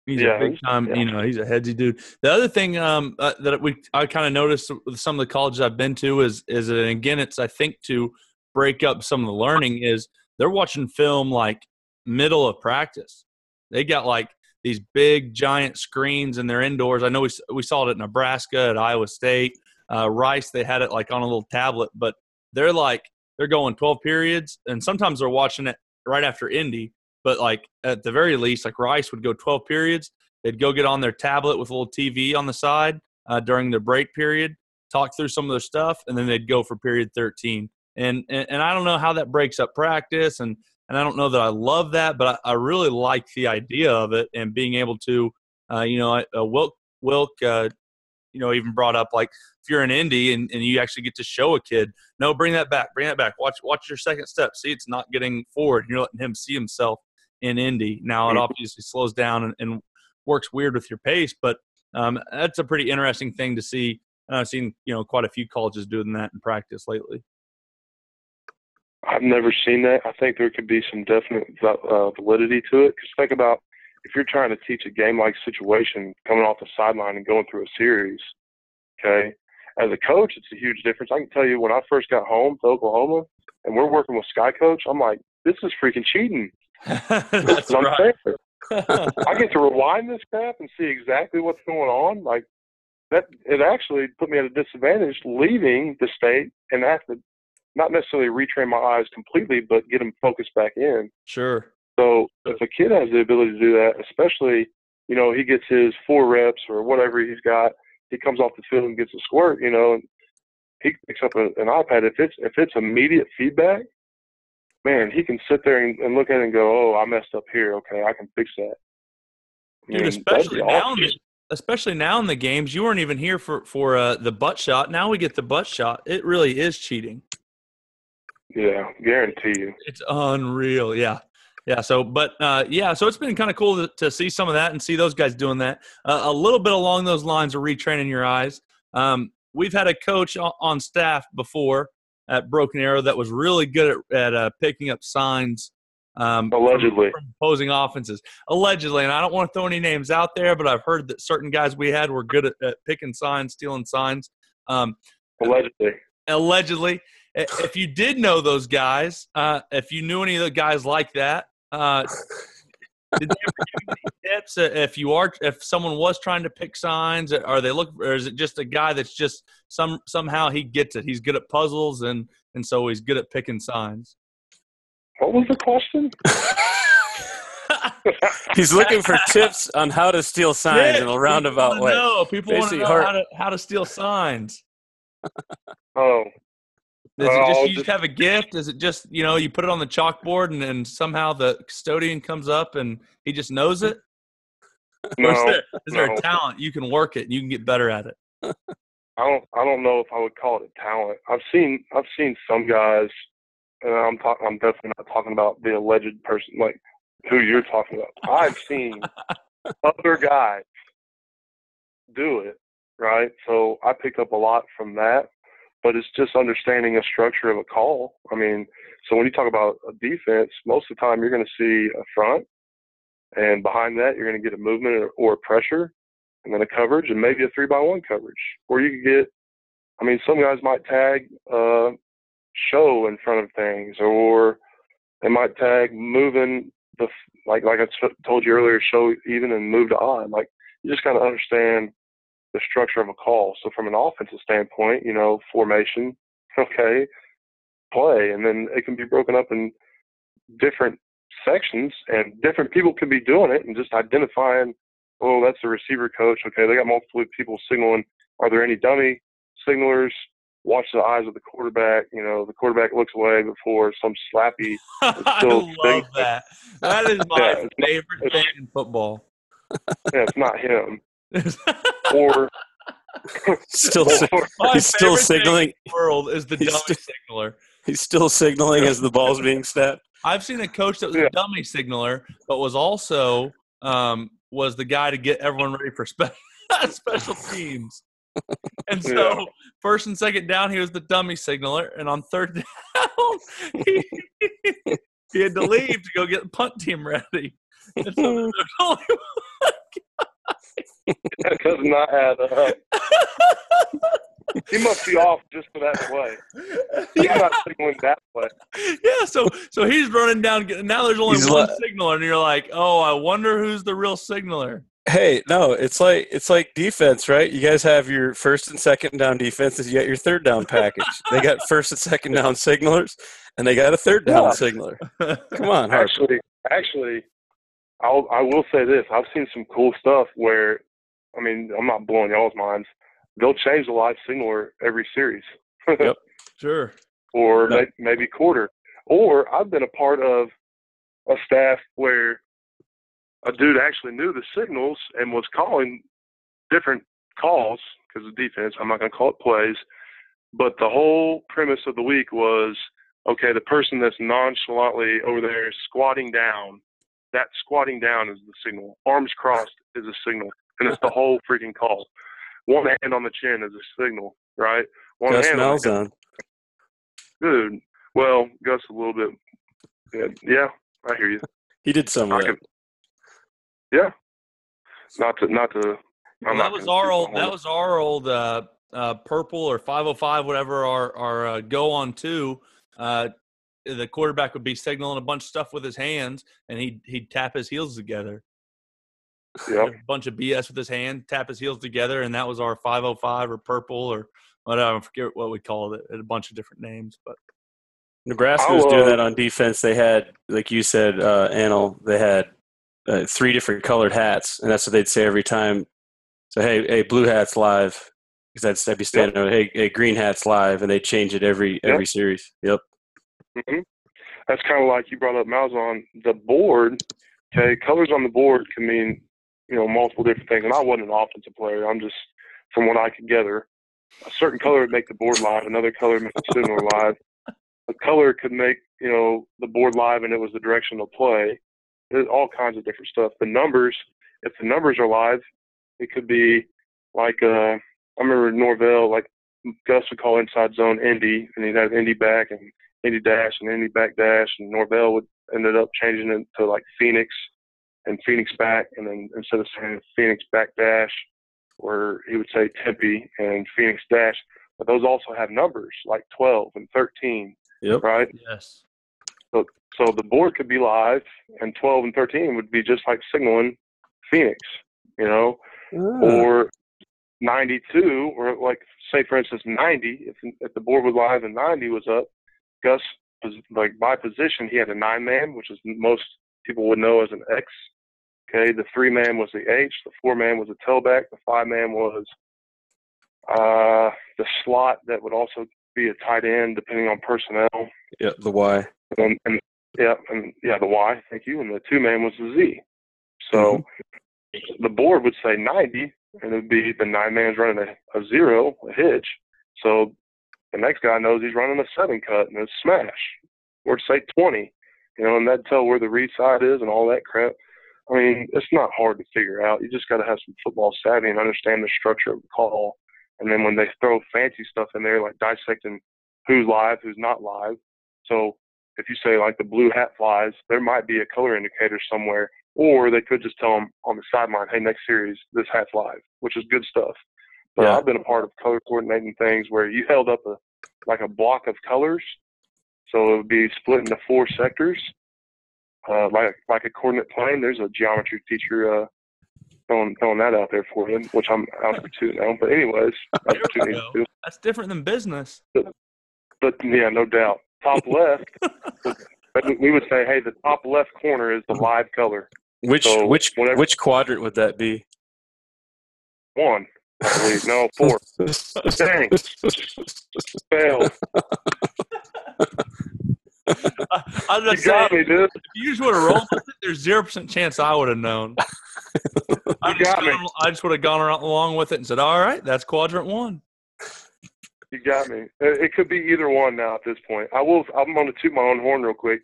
He's Yeah, a big time, yeah. you know. He's a headsy dude. The other thing um, uh, that we I kind of noticed with some of the colleges I've been to is is that again, it's I think to break up some of the learning is they're watching film like middle of practice. They got like these big giant screens and they're indoors. I know we we saw it at Nebraska, at Iowa State uh, Rice, they had it like on a little tablet, but they're like they're going 12 periods, and sometimes they're watching it right after Indy. But like at the very least, like Rice would go 12 periods. They'd go get on their tablet with a little TV on the side uh, during their break period, talk through some of their stuff, and then they'd go for period 13. And and, and I don't know how that breaks up practice, and and I don't know that I love that, but I, I really like the idea of it and being able to, uh, you know, uh, Wilk Wilk, uh, you know, even brought up like if you're in Indy and, and you actually get to show a kid, no, bring that back, bring that back. Watch watch your second step. See, it's not getting forward. You're letting him see himself in Indy. Now it obviously slows down and, and works weird with your pace, but um, that's a pretty interesting thing to see. And I've seen you know quite a few colleges doing that in practice lately. I've never seen that. I think there could be some definite uh, validity to it. Because think about if you're trying to teach a game-like situation, coming off the sideline and going through a series. Okay, as a coach, it's a huge difference. I can tell you when I first got home to Oklahoma, and we're working with Sky Coach, I'm like, this is freaking cheating. that's I'm right. I get to rewind this crap and see exactly what's going on. Like that, it actually put me at a disadvantage leaving the state and have to not necessarily retrain my eyes completely, but get them focused back in. sure. So if a kid has the ability to do that, especially, you know, he gets his four reps or whatever he's got, he comes off the field and gets a squirt, you know, and he picks up a, an iPad. If it's if it's immediate feedback, man, he can sit there and, and look at it and go, "Oh, I messed up here. Okay, I can fix that." Dude, especially now, awesome. in the, especially now in the games, you weren't even here for for uh, the butt shot. Now we get the butt shot. It really is cheating. Yeah, guarantee you. It's unreal. Yeah. Yeah. So, but uh, yeah, so it's been kind of cool to, to see some of that and see those guys doing that. Uh, a little bit along those lines of retraining your eyes. Um, we've had a coach on, on staff before at Broken Arrow that was really good at, at uh, picking up signs. Um, Allegedly. from opposing offenses, allegedly, and I don't want to throw any names out there, but I've heard that certain guys we had were good at, at picking signs, stealing signs. Um, Allegedly. allegedly. If you did know those guys, uh, if you knew any of the guys like that, uh, did they ever give you any tips? Uh, If you are, if someone was trying to pick signs, are they look, or is it just a guy that's just some somehow he gets it? He's good at puzzles, and and so he's good at picking signs. What was the question? He's looking for tips on how to steal signs in a roundabout way. wanna know. People want to know how to how to steal signs. Oh, Is it Oh, just you just- have a gift? Is it just you know you put it on the chalkboard and, and somehow the custodian comes up and he just knows it? No, is there, is there no. a talent you can work it and you can get better at it? I don't I don't know if I would call it a talent. I've seen I've seen some guys, and I'm talking I'm definitely not talking about the alleged person like who you're talking about. I've seen other guys do it, right? So I pick up a lot from that, but it's just understanding a structure of a call. I mean, so when you talk about a defense, most of the time you're going to see a front, and behind that you're going to get a movement or, a pressure, and then a coverage, and maybe a three by one coverage. Or you could get, I mean, some guys might tag uh, show in front of things, or they might tag moving the like like I told you earlier, show even and move to odd. Like you just got to understand the structure of a call. So from an offensive standpoint, you know, formation, okay, play, and then it can be broken up in different sections, and different people can be doing it, and just identifying, oh, that's the receiver coach. Okay, they got multiple people signaling. Are there any dummy signalers? Watch the eyes of the quarterback. You know, the quarterback looks away before some slappy. I love stinks. that. That is my Yeah, it's not- favorite thing in football. Yeah, it's not him. Or, Still, or he's still signaling. in the world is the He's dummy still- signaler. He's still signaling as the ball's being snapped. I've seen a coach that was Yeah. a dummy signaler, but was also um, was the guy to get everyone ready for spe- special teams. And so, Yeah. first and second down, he was the dummy signaler, and on third down, he, he had to leave to go get the punt team ready. And so there's only that does not add up. He must be off just for that play. He's yeah, not signaling that play. yeah. So, so he's running down. Now there's only He's one li- signaler, and you're like, oh, I wonder who's the real signaler. Hey, no, it's like it's like defense, right? You guys have your first and second down defenses. You got your third down package. they got first and second down signalers, and they got a third down Yeah. signaler. Come on, Harper. Actually, actually, I'll I will say this: I've seen some cool stuff where, I mean, I'm not blowing y'all's minds. They'll change the live signaler every series, Yep. Sure. or No. may, maybe quarter. Or I've been a part of a staff where a dude actually knew the signals and was calling different calls because of defense. I'm not going to call it plays, but the whole premise of the week was okay, the person that's nonchalantly over there squatting down, that squatting down is the signal. Arms crossed is a signal, and it's the whole freaking call. One hand on the chin is a signal, right? One Gus hand on the Malzahn. Dude, well, Gus a little bit. Yeah, yeah I hear you. He did some of can, it. yeah. Not to, not to. Well, I'm that not was our old. That was our old uh, uh, purple or 505, whatever our our uh, go on to. Uh, the quarterback would be signaling a bunch of stuff with his hands, and he'd he'd tap his heels together. Yep. A bunch of BS with his hand, tap his heels together, and that was our 505 or purple or whatever. I forget what we called it. It had a bunch of different names, but Nebraska was doing that on defense. They had, like you said, uh, Annell, they had uh, three different colored hats, and that's what they'd say every time. So, hey, hey, blue hat's live. Because I'd, I'd be standing there, hey, hey, green hat's live, and they change it every every series. Yep. hmm That's kind of like you brought up Malzahn. The board, okay, colors on the board can mean, you know, multiple different things. And I wasn't an offensive player. I'm just, from what I could gather, a certain color would make the board live, another color would make the signal live. A color could make, you know, the board live and it was the direction of play. There's all kinds of different stuff. The numbers, if the numbers are live, it could be like, uh, I remember Norvell, like Gus would call inside zone Indy, and he'd have Indy back and Indy dash and Indy back dash, and Norvell would ended up changing it to like Phoenix and Phoenix back, and then instead of saying Phoenix back dash, where he would say Tempe and Phoenix dash, but those also have numbers like 12 and 13, Yep. right? yes, So so the board could be live, and 12 and 13 would be just like signaling Phoenix, you know, Ah. or 92, or like say for instance 90. If if the board was live and 90 was up, Gus was like by position he had a nine man, which is most people would know as an X. Okay, the three man was the H, the four man was a tailback, the five man was uh, the slot that would also be a tight end depending on personnel. yeah, the Y. And, and yeah, and yeah, the Y, thank you, and the two man was the Z. So the board would say 90, and it would be the nine man's running a, a zero, a hitch. So the next guy knows he's running a seven cut and a smash, or say 20, you know, and that'd tell where the read side is and all that crap. I mean, it's not hard to figure out. You just got to have some football savvy and understand the structure of the call. And then when they throw fancy stuff in there, like dissecting who's live, who's not live. So if you say like the blue hat flies, there might be a color indicator somewhere, or they could just tell them on the sideline, hey, next series, this hat's live, which is good stuff. But yeah. I've been a part of color coordinating things where you held up a like a block of colors, so it would be split into four sectors, uh, like like a coordinate plane. There's a geometry teacher uh, throwing throwing that out there for you, which I'm out for two now. But anyways, that's, that's different than business. But, but yeah, no doubt. Top left, we would say, hey, the top left corner is the live color. Which so which whenever, which quadrant would that be? One. I believe. No, four. Dang. Failed. I, was you got saying, me, dude. If you just would have rolled with it, there's zero percent chance I would have known. I you got me. I just would have gone around along with it and said, "All right, that's quadrant one." You got me. It could be either one now at this point. I will. I'm going to toot my own horn real quick.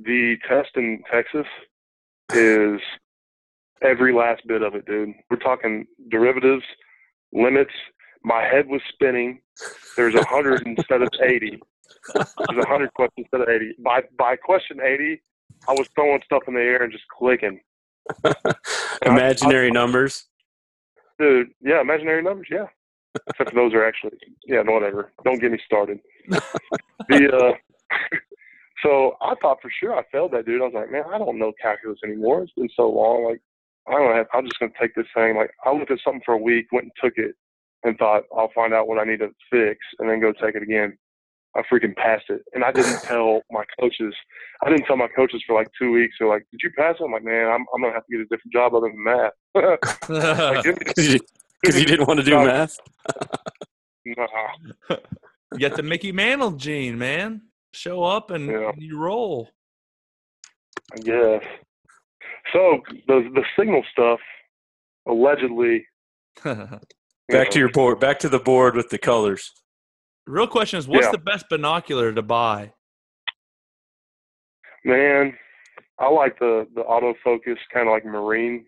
The test in Texas is every last bit of it, dude. We're talking derivatives, limits. My head was spinning. There's a hundred instead of eighty. There's a hundred questions instead of eighty. By by question eighty, I was throwing stuff in the air and just clicking. imaginary I, I, numbers. Dude, yeah, imaginary numbers, yeah. Except those are actually, yeah, whatever. Don't get me started. the uh, so I thought for sure I failed that dude. I was like, man, I don't know calculus anymore. It's been so long. Like I don't have, I'm just going to take this thing. Like, I looked at something for a week, went and took it, and thought, I'll find out what I need to fix, and then go take it again. I freaking passed it. And I didn't tell my coaches. I didn't tell my coaches for like two weeks. They're like, Did you pass it? I'm like, Man, I'm, I'm going to have to get a different job other than math. Because you, you, didn't want to do math? nah. You get the Mickey Mantle gene, man. Show up and yeah. you roll. I guess. So the the signal stuff, allegedly. back know, to your board. Back to the board with the colors. Real question is, what's yeah. the best binocular to buy? Man, I like the the autofocus, kind of like marine.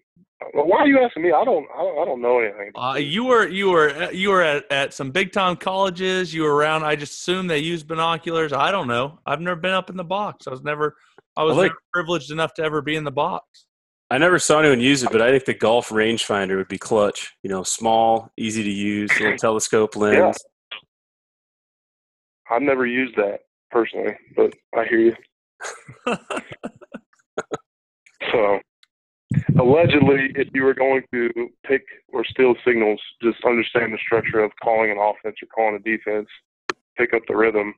Why are you asking me? I don't. I don't, I don't know anything. Uh, you were you were you were at, at some big time colleges. You were around. I just assume they use binoculars. I don't know. I've never been up in the box. I was never. I was I like, never privileged enough to ever be in the box. I never saw anyone use it, but I think the golf rangefinder would be clutch. You know, small, easy to use, little telescope lens. Yeah. I've never used that personally, but I hear you. so, allegedly, if you were going to pick or steal signals, just understand the structure of calling an offense or calling a defense, pick up the rhythm.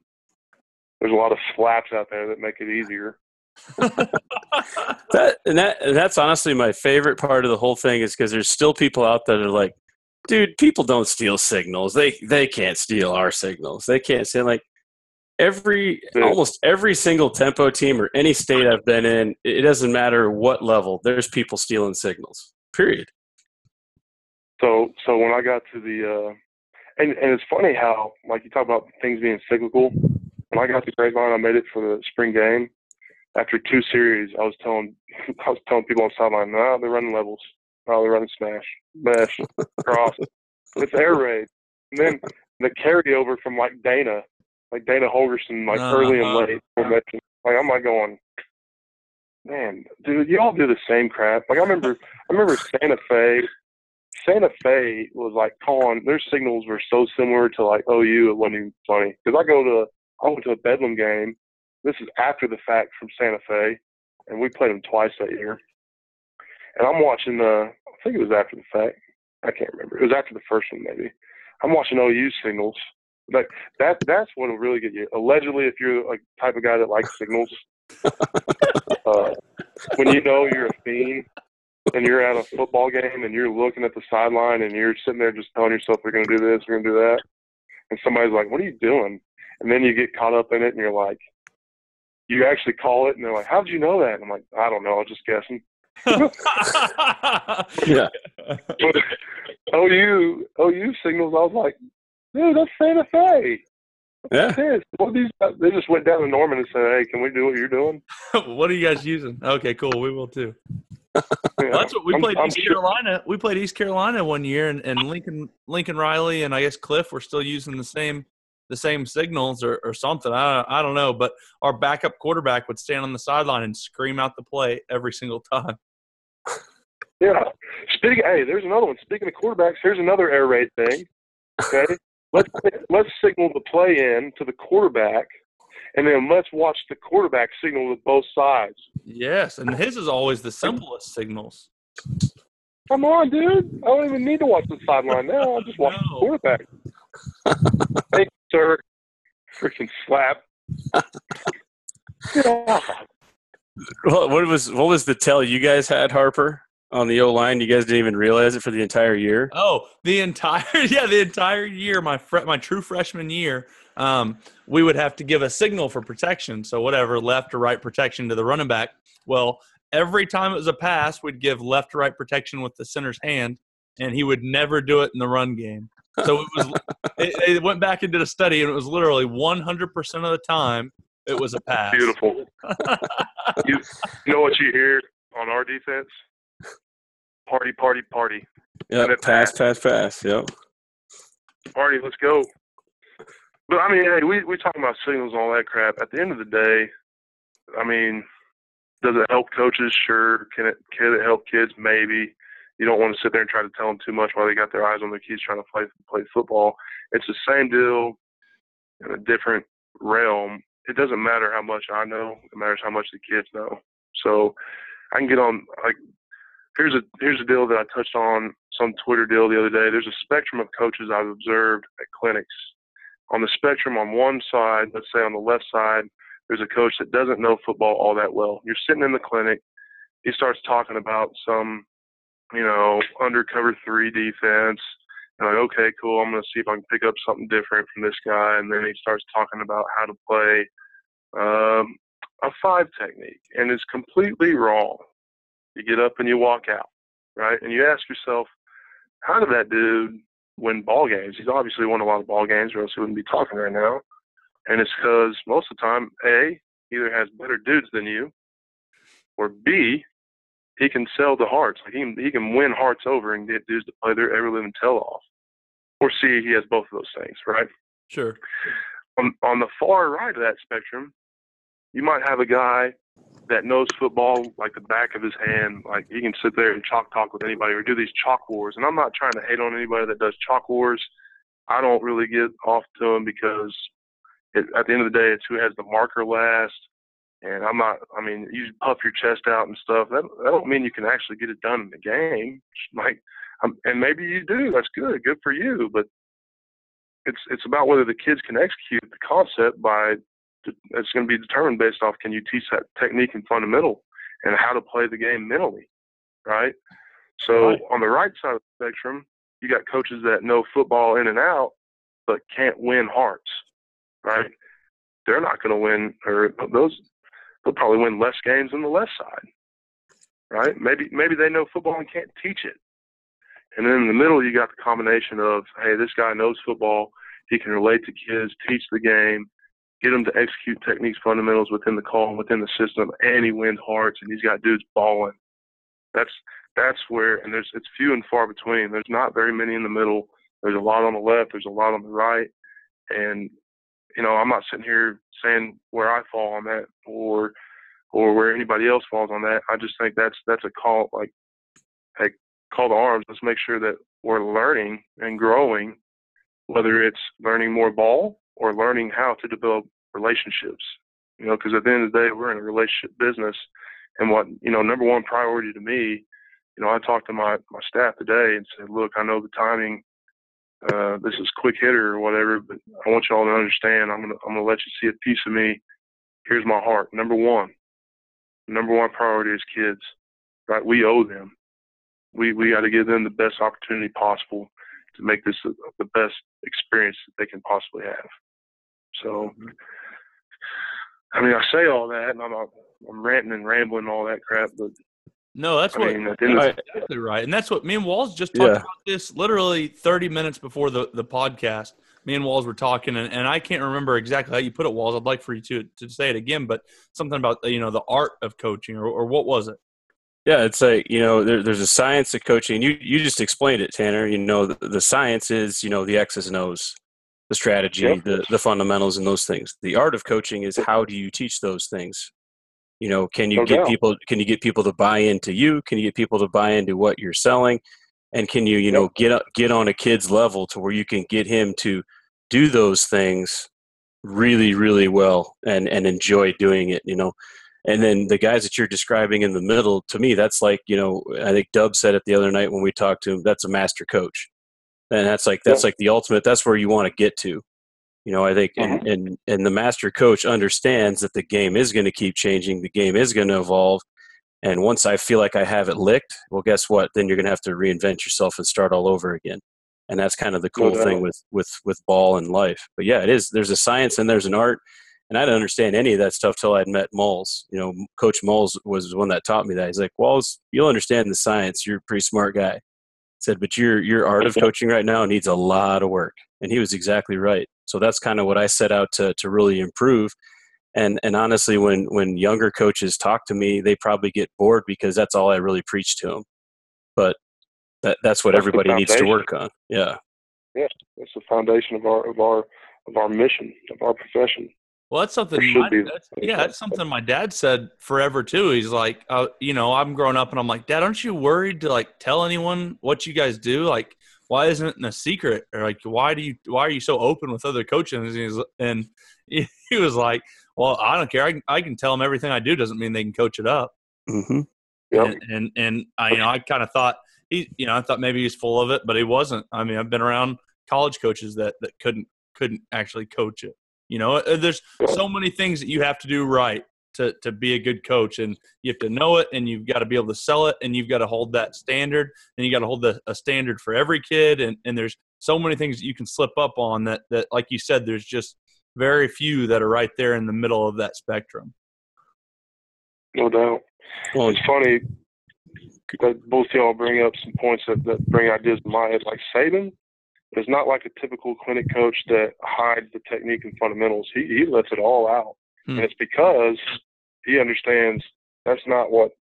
There's a lot of slaps out there that make it easier. that and that and that's honestly my favorite part of the whole thing is because there's still people out there that are like, dude, people don't steal signals. They they can't steal our signals. They can't say like every almost every single tempo team or any state I've been in, it doesn't matter what level, there's people stealing signals. Period. So so when I got to the uh and, and it's funny how like you talk about things being cyclical. When I got to Grapevine I made it for the spring game after two series, I was telling I was telling people on the sideline, nah, they're running levels. They're running smash, mesh, cross. it's air raid. And then the carryover from like Dana, like Dana Holgorsen, like uh-huh. early and late formation. Like I'm like going, man, dude, you all do the same crap. Like I remember, I remember Santa Fe. Santa Fe was like calling. Their signals were so similar to like OU. It wasn't even funny because I go to I went to a Bedlam game this is after the fact from Santa Fe, and we played them twice that year. And I'm watching the, I think it was after the fact. I can't remember. It was after the first one, maybe. I'm watching OU signals. But that that's what will really get you. Allegedly, if you're a type of guy that likes signals, uh, when you know you're a fiend and you're at a football game and you're looking at the sideline and you're sitting there just telling yourself we're going to do this, we're going to do that, and somebody's like, "What are you doing?" And then you get caught up in it and you're like, you actually call it, and they're like, "How did you know that?" And I'm like, "I don't know. I was just guessing." Yeah. Oh, but OU oh, OU signals. I was like, dude, that's Santa Fe. Yeah. What these? They just went down to Norman and said, hey, can we do what you're doing? what are you guys using? Okay, cool. We will too. Yeah. Well, that's what we I'm- played I'm East sure- Carolina. We played East Carolina one year, and, and Lincoln Lincoln Riley and I guess Cliff were still using the same the same signals or, or something. I I don't know, but our backup quarterback would stand on the sideline and scream out the play every single time. Yeah. Speaking, hey, there's another one. Speaking of quarterbacks, here's another air raid thing. Okay, let's let's signal the play in to the quarterback, and then let's watch the quarterback signal with both sides. Yes, and his is always the simplest signals. Come on, dude. I don't even need to watch the sideline now. I'll just watch No. the quarterback. You, sir. Freaking slap. Yeah. Well, what was what was the tell you guys had Harper on the O line? You guys didn't even realize it for the entire year. Oh, the entire yeah, the entire year, my fre- my true freshman year, um, we would have to give a signal for protection. So whatever, left or right protection to the running back. Well, every time it was a pass, we'd give left or right protection with the center's hand, and he would never do it in the run game. So it was it, it went back and did a study, and it was literally 100 percent of the time it was a pass. Beautiful. you, you know what you hear on our defense? Party, party, party. Yep. And it Pass, pass, pass. Yep. Party, let's go. But I mean, hey, we we talking about signals and all that crap. At the end of the day, I mean, does it help coaches? Sure. Can it can it help kids? Maybe. You don't want to sit there and try to tell them too much while they got their eyes on their kids trying to play play football. It's the same deal in a different realm. It doesn't matter how much I know; it matters how much the kids know. So I can get on like here's a here's a deal that I touched on some Twitter deal the other day. There's a spectrum of coaches I've observed at clinics. On the spectrum, on one side, let's say on the left side, there's a coach that doesn't know football all that well. You're sitting in the clinic, he starts talking about some, you know, undercover three defense. And like, okay, cool. I'm going to see if I can pick up something different from this guy. And then he starts talking about how to play um, a five technique, and it's completely wrong. You get up and you walk out, right? And you ask yourself, how did that dude win ball games? He's obviously won a lot of ball games, or else he wouldn't be talking right now. And it's because most of the time, A, either has better dudes than you, or B, he can sell the hearts. Like he can, he can win hearts over and get dudes to play their ever living tell off. Or see, he has both of those things, right? Sure. on on the far right of that spectrum, you might have a guy that knows football like the back of his hand. Like he can sit there and chalk talk with anybody or do these chalk wars. And I'm not trying to hate on anybody that does chalk wars. I don't really get off to them because it, at the end of the day, it's who has the marker last. And I'm not. I mean, you puff your chest out and stuff. That that don't mean you can actually get it done in the game. Like, um, and maybe you do. That's good. Good for you. But it's it's about whether the kids can execute the concept by it's going to be determined based off can you teach that technique and fundamental and how to play the game mentally, right? So Right. on the right side of the spectrum, you got coaches that know football in and out but can't win hearts, right? They're not going to win, or those they'll probably win less games than the left side, right? Maybe maybe they know football and can't teach it. And then in the middle, you got the combination of, hey, this guy knows football. He can relate to kids, teach the game, get them to execute techniques, fundamentals within the call, within the system, and he wins hearts, and he's got dudes balling. That's that's where, and there's it's few and far between. There's not very many in the middle. There's a lot on the left. There's a lot on the right, and you know, I'm not sitting here saying where I fall on that or or where anybody else falls on that. I just think that's that's a call like, hey, call to arms. Let's make sure that we're learning and growing, whether it's learning more ball or learning how to develop relationships. You know, because at the end of the day, we're in a relationship business, and what you know, number one priority to me, you know, I talked to my my staff today and said, look, I know the timing. Uh, this is quick hitter or whatever, but I want y'all to understand. I'm gonna I'm gonna let you see a piece of me. Here's my heart. Number one, number one priority is kids. Right? We owe them we we got to give them the best opportunity possible to make this the, best experience that they can possibly have. So, I mean, I say all that, and I'm I'm ranting and rambling and all that crap, but No, that's I what mean, Right. exactly right, and that's what me and Walls just talked Yeah. about this literally 30 minutes before the the podcast. Me and Walls were talking, and, and I can't remember exactly how you put it, Walls. I'd like for you to to say it again, but something about you know the art of coaching, or, or what was it? Yeah, it's like you know, there, there's a science to coaching. You you just explained it, Tanner. You know, the, the science is you know the X's and O's, the strategy, Yep. the the fundamentals, and those things. The art of coaching is how do you teach those things? You know, can you No get doubt. people? Can you get people to buy into you? Can you get people to buy into what you're selling? And can you you know get up, get on a kid's level to where you can get him to do those things really really well and and enjoy doing it? You know, and then the guys that you're describing in the middle, to me, that's like, you know, I think Dub said it the other night when we talked to him, that's a master coach. And that's like that's like the ultimate, that's where you want to get to. You know, I think and, and and the master coach understands that the game is going to keep changing, the game is going to evolve. And once I feel like I have it licked, well guess what? Then you're gonna have to reinvent yourself and start all over again. And that's kind of the No cool thing with with with ball and life. But yeah, it is there's a science and there's an art and I didn't understand any of that stuff till I'd met Moles. You know, Coach Moles was the one that taught me that. He's like, "Walls, you'll understand the science. You're a pretty smart guy." Said, "But your your art of coaching right now needs a lot of work," and he was exactly right. So that's kind of what I set out to to really improve. And and honestly, when when younger coaches talk to me, they probably get bored because that's all I really preach to them. But that that's what That's everybody needs to work on. Yeah. Yeah. That's the foundation of our of our of our mission of our profession. Well, that's something. My, that's, yeah, that's something my dad said forever too. He's like, uh, you know, I'm growing up and I'm like, Dad, aren't you worried to like tell anyone what you guys do? Like, why isn't it a secret? Or like, why do you? Why are you so open with other coaches? And, he's, and he, he was like, Well, I don't care. I can, I can tell them everything I do. Doesn't mean they can coach it up. Mm-hmm. Yep. And and, and I, you know, I kind of thought he, you know, I thought maybe he's full of it, but he wasn't. I mean, I've been around college coaches that that couldn't couldn't actually coach it. You know, Uh, there's so many things that you have to do right to to be a good coach, and you have to know it, and you've got to be able to sell it, and you've got to hold that standard, and you got to hold the, a standard for every kid, and and there's so many things that you can slip up on that that like you said, there's just very few that are right there in the middle of that spectrum. No doubt. Well, It's funny that both y'all bring up some points that, that bring ideas to my head. Like Saban is not like a typical clinic coach that hides the technique and fundamentals. He he lets it all out, Hmm. and it's because he understands that's not what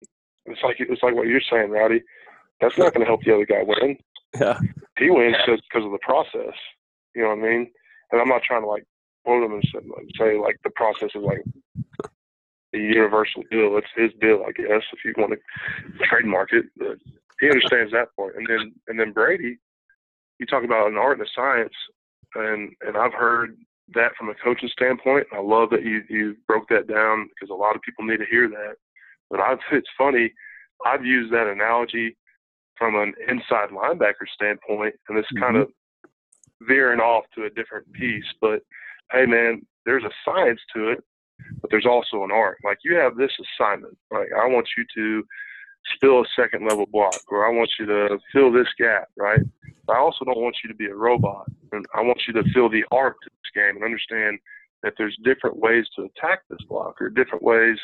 it's like. It's like what you're saying, Rowdy. That's not going to help the other guy win. yeah. He wins because of the process. You know what I mean? And I'm not trying to like quote him and say, like, say like the process is like the universal deal. It's his deal, I guess, if you want to trademark it. But he understands that part. And then and then Brady, you talk about an art and a science, and and I've heard that from a coaching standpoint. I love that you you broke that down because a lot of people need to hear that. But I've it's funny. I've used that analogy from an inside linebacker standpoint, and it's kind mm-hmm. of veering off to a different piece. But hey, man, there's a science to it, but there's also an art. Like you have this assignment. Like I want you to spill a second level block, or I want you to fill this gap, right? But I also don't want you to be a robot, and I want you to feel the art to this game and understand that there's different ways to attack this block, or different ways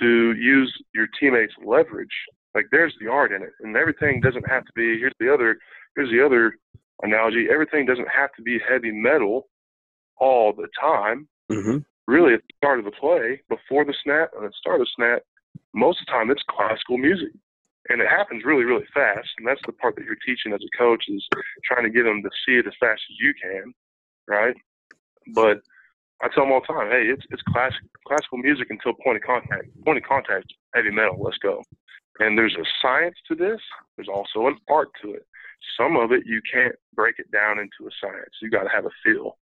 to use your teammates' leverage. Like there's the art in it, and everything doesn't have to be. Here's the other. Here's the other analogy. Everything doesn't have to be heavy metal all the time. Mm-hmm. Really, at the start of the play, before the snap and at the start of the snap, most of the time it's classical music, and it happens really, really fast. And that's the part that you're teaching as a coach is trying to get them to see it as fast as you can, right? But I tell them all the time, hey, it's it's classic classical music until point of contact. Point of contact, heavy metal. Let's go. And there's a science to this. There's also an art to it. Some of it you can't break it down into a science. You got to have a feel.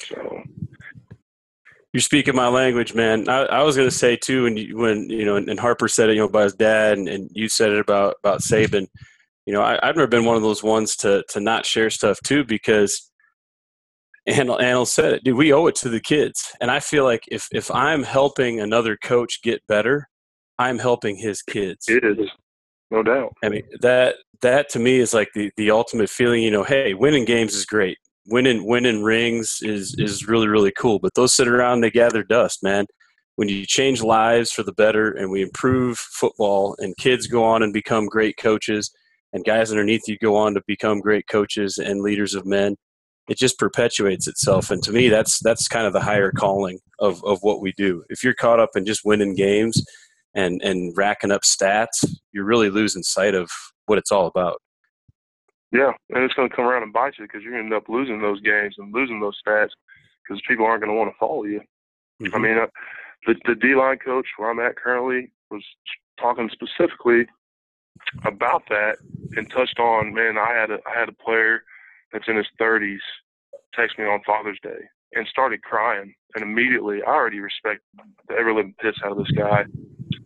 So You're speaking my language, man. I, I was going to say too, when you, when you know, and Harper said it, you know, about his dad, and, and you said it about about Saban. You know, I, I've never been one of those ones to to not share stuff too, because Annell, Annell said it, dude. We owe it to the kids, and I feel like if if I'm helping another coach get better, I'm helping his kids. it is, no doubt. I mean that that to me is like the the ultimate feeling. You know, hey, winning games is great. Winning winning rings is is really really cool. But those sit around, they gather dust, man. when you change lives for the better and we improve football and kids go on and become great coaches and guys underneath you go on to become great coaches and leaders of men it just perpetuates itself and to me that's that's kind of the higher calling of, of what we do if you're caught up in just winning games and and racking up stats you're really losing sight of what it's all about yeah and it's going to come around and bite you because you're going to end up losing those games and losing those stats because people aren't going to want to follow you mm-hmm. i mean uh, the the D line coach where I'm at currently was talking specifically about that and touched on man I had a I had a player that's in his 30s text me on Father's Day and started crying and immediately I already respect the ever living piss out of this guy.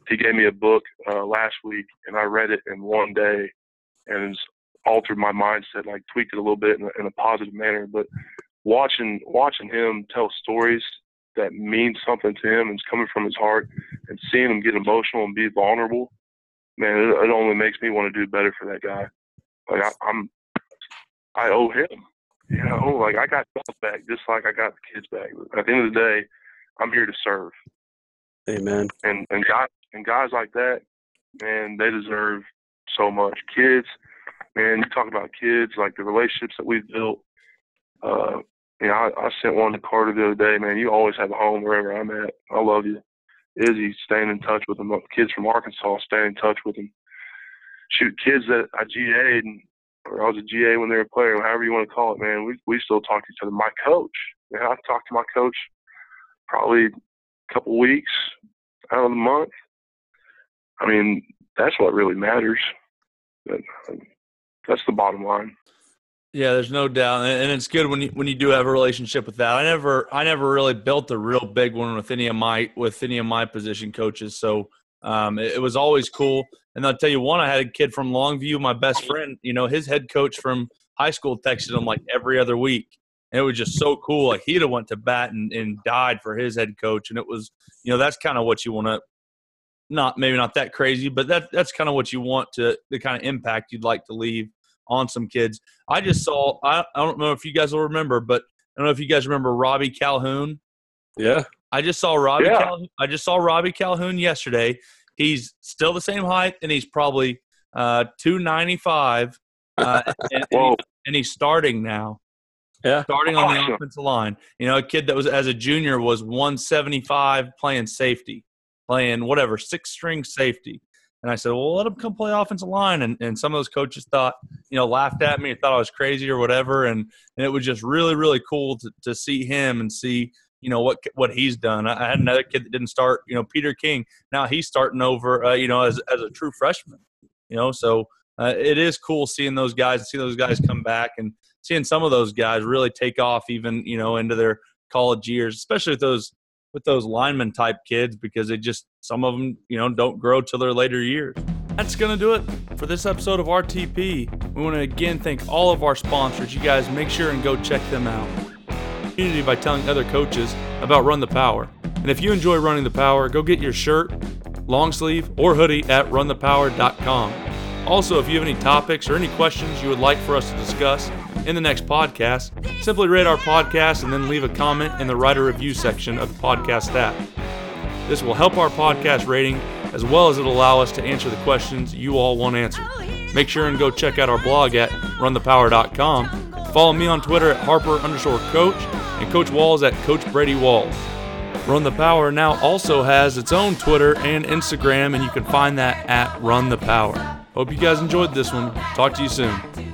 He gave me a book uh, last week and I read it in one day and it's altered my mindset, like tweaked it a little bit in a, in a positive manner. But watching watching him tell stories that means something to him and is coming from his heart and seeing him get emotional and be vulnerable, man, it, it only makes me want to do better for that guy. Like I, I'm, I owe him. You know, like I got stuff back just like I got the kids back. At the end of the day, I'm here to serve. Amen. And and guys and guys like that, man, they deserve so much. Kids, man, you talk about kids, like the relationships that we've built. Uh, you know, I, I sent one to Carter the other day, man. You always have a home wherever I'm at. I love you. Izzy, staying in touch with them. Uh, kids from Arkansas, staying in touch with them. Shoot, kids that uh, I GA'd and, or I was a GA when they were playing, however you want to call it, man. We we still talk to each other. My coach, man, I talked to my coach probably a couple weeks out of the month. I mean, that's what really matters. Um, That's the bottom line. Yeah, there's no doubt, and it's good when you when you do have a relationship with that. I never I never really built a real big one with any of my with any of my position coaches, so um, it, it, was always cool. And I'll tell you one, I had a kid from Longview, my best friend. You know, his head coach from high school texted him like every other week, and it was just so cool. Like he'd have went to bat and, and died for his head coach, and it was you know that's kind of what you want to not maybe not that crazy, but that that's kind of what you want to the kind of impact you'd like to leave on some kids. I just saw, I, I don't know if you guys will remember, but I don't know if you guys remember Robbie Calhoun. Yeah. I just saw Robbie yeah. Calhoun. I just saw Robbie Calhoun yesterday. He's still the same height and he's probably uh, 295. Uh, and, and, and, he's starting now. Yeah. Starting on the offensive line. You know, a kid that was as a junior was 175 playing safety, playing whatever, six string safety. And I said, well, let him come play offensive line. And, and some of those coaches thought, you know, laughed at me, thought I was crazy or whatever. And, and it was just really, really cool to, to see him and see, you know, what what he's done. I had another kid that didn't start, you know, Peter King. Now he's starting over, uh, you know, as, as a true freshman, you know. So uh, it is cool seeing those guys and see those guys come back and seeing some of those guys really take off even, you know, into their college years, especially with those with those lineman type kids because they just some of them you know don't grow till their later years. That's gonna do it for this episode of rtp we want to again thank all of our sponsors. You guys make sure and go check them out. Community by telling other coaches about run the power. And if you enjoy running the power go get your shirt long sleeve or hoodie at runthepower.com also if you have any topics or any questions you would like for us to discuss in the next podcast, simply rate our podcast and then leave a comment in the writer review section of the podcast app. This will help our podcast rating as well as it'll allow us to answer the questions you all want answered. Make sure and go check out our blog at runthepower.com. Follow me on Twitter at Harper underscore coach and Coach Walls at Coach Brady Walls. Run the Power now also has its own Twitter and Instagram, and you can find that at Run the Power. Hope you guys enjoyed this one. Talk to you soon.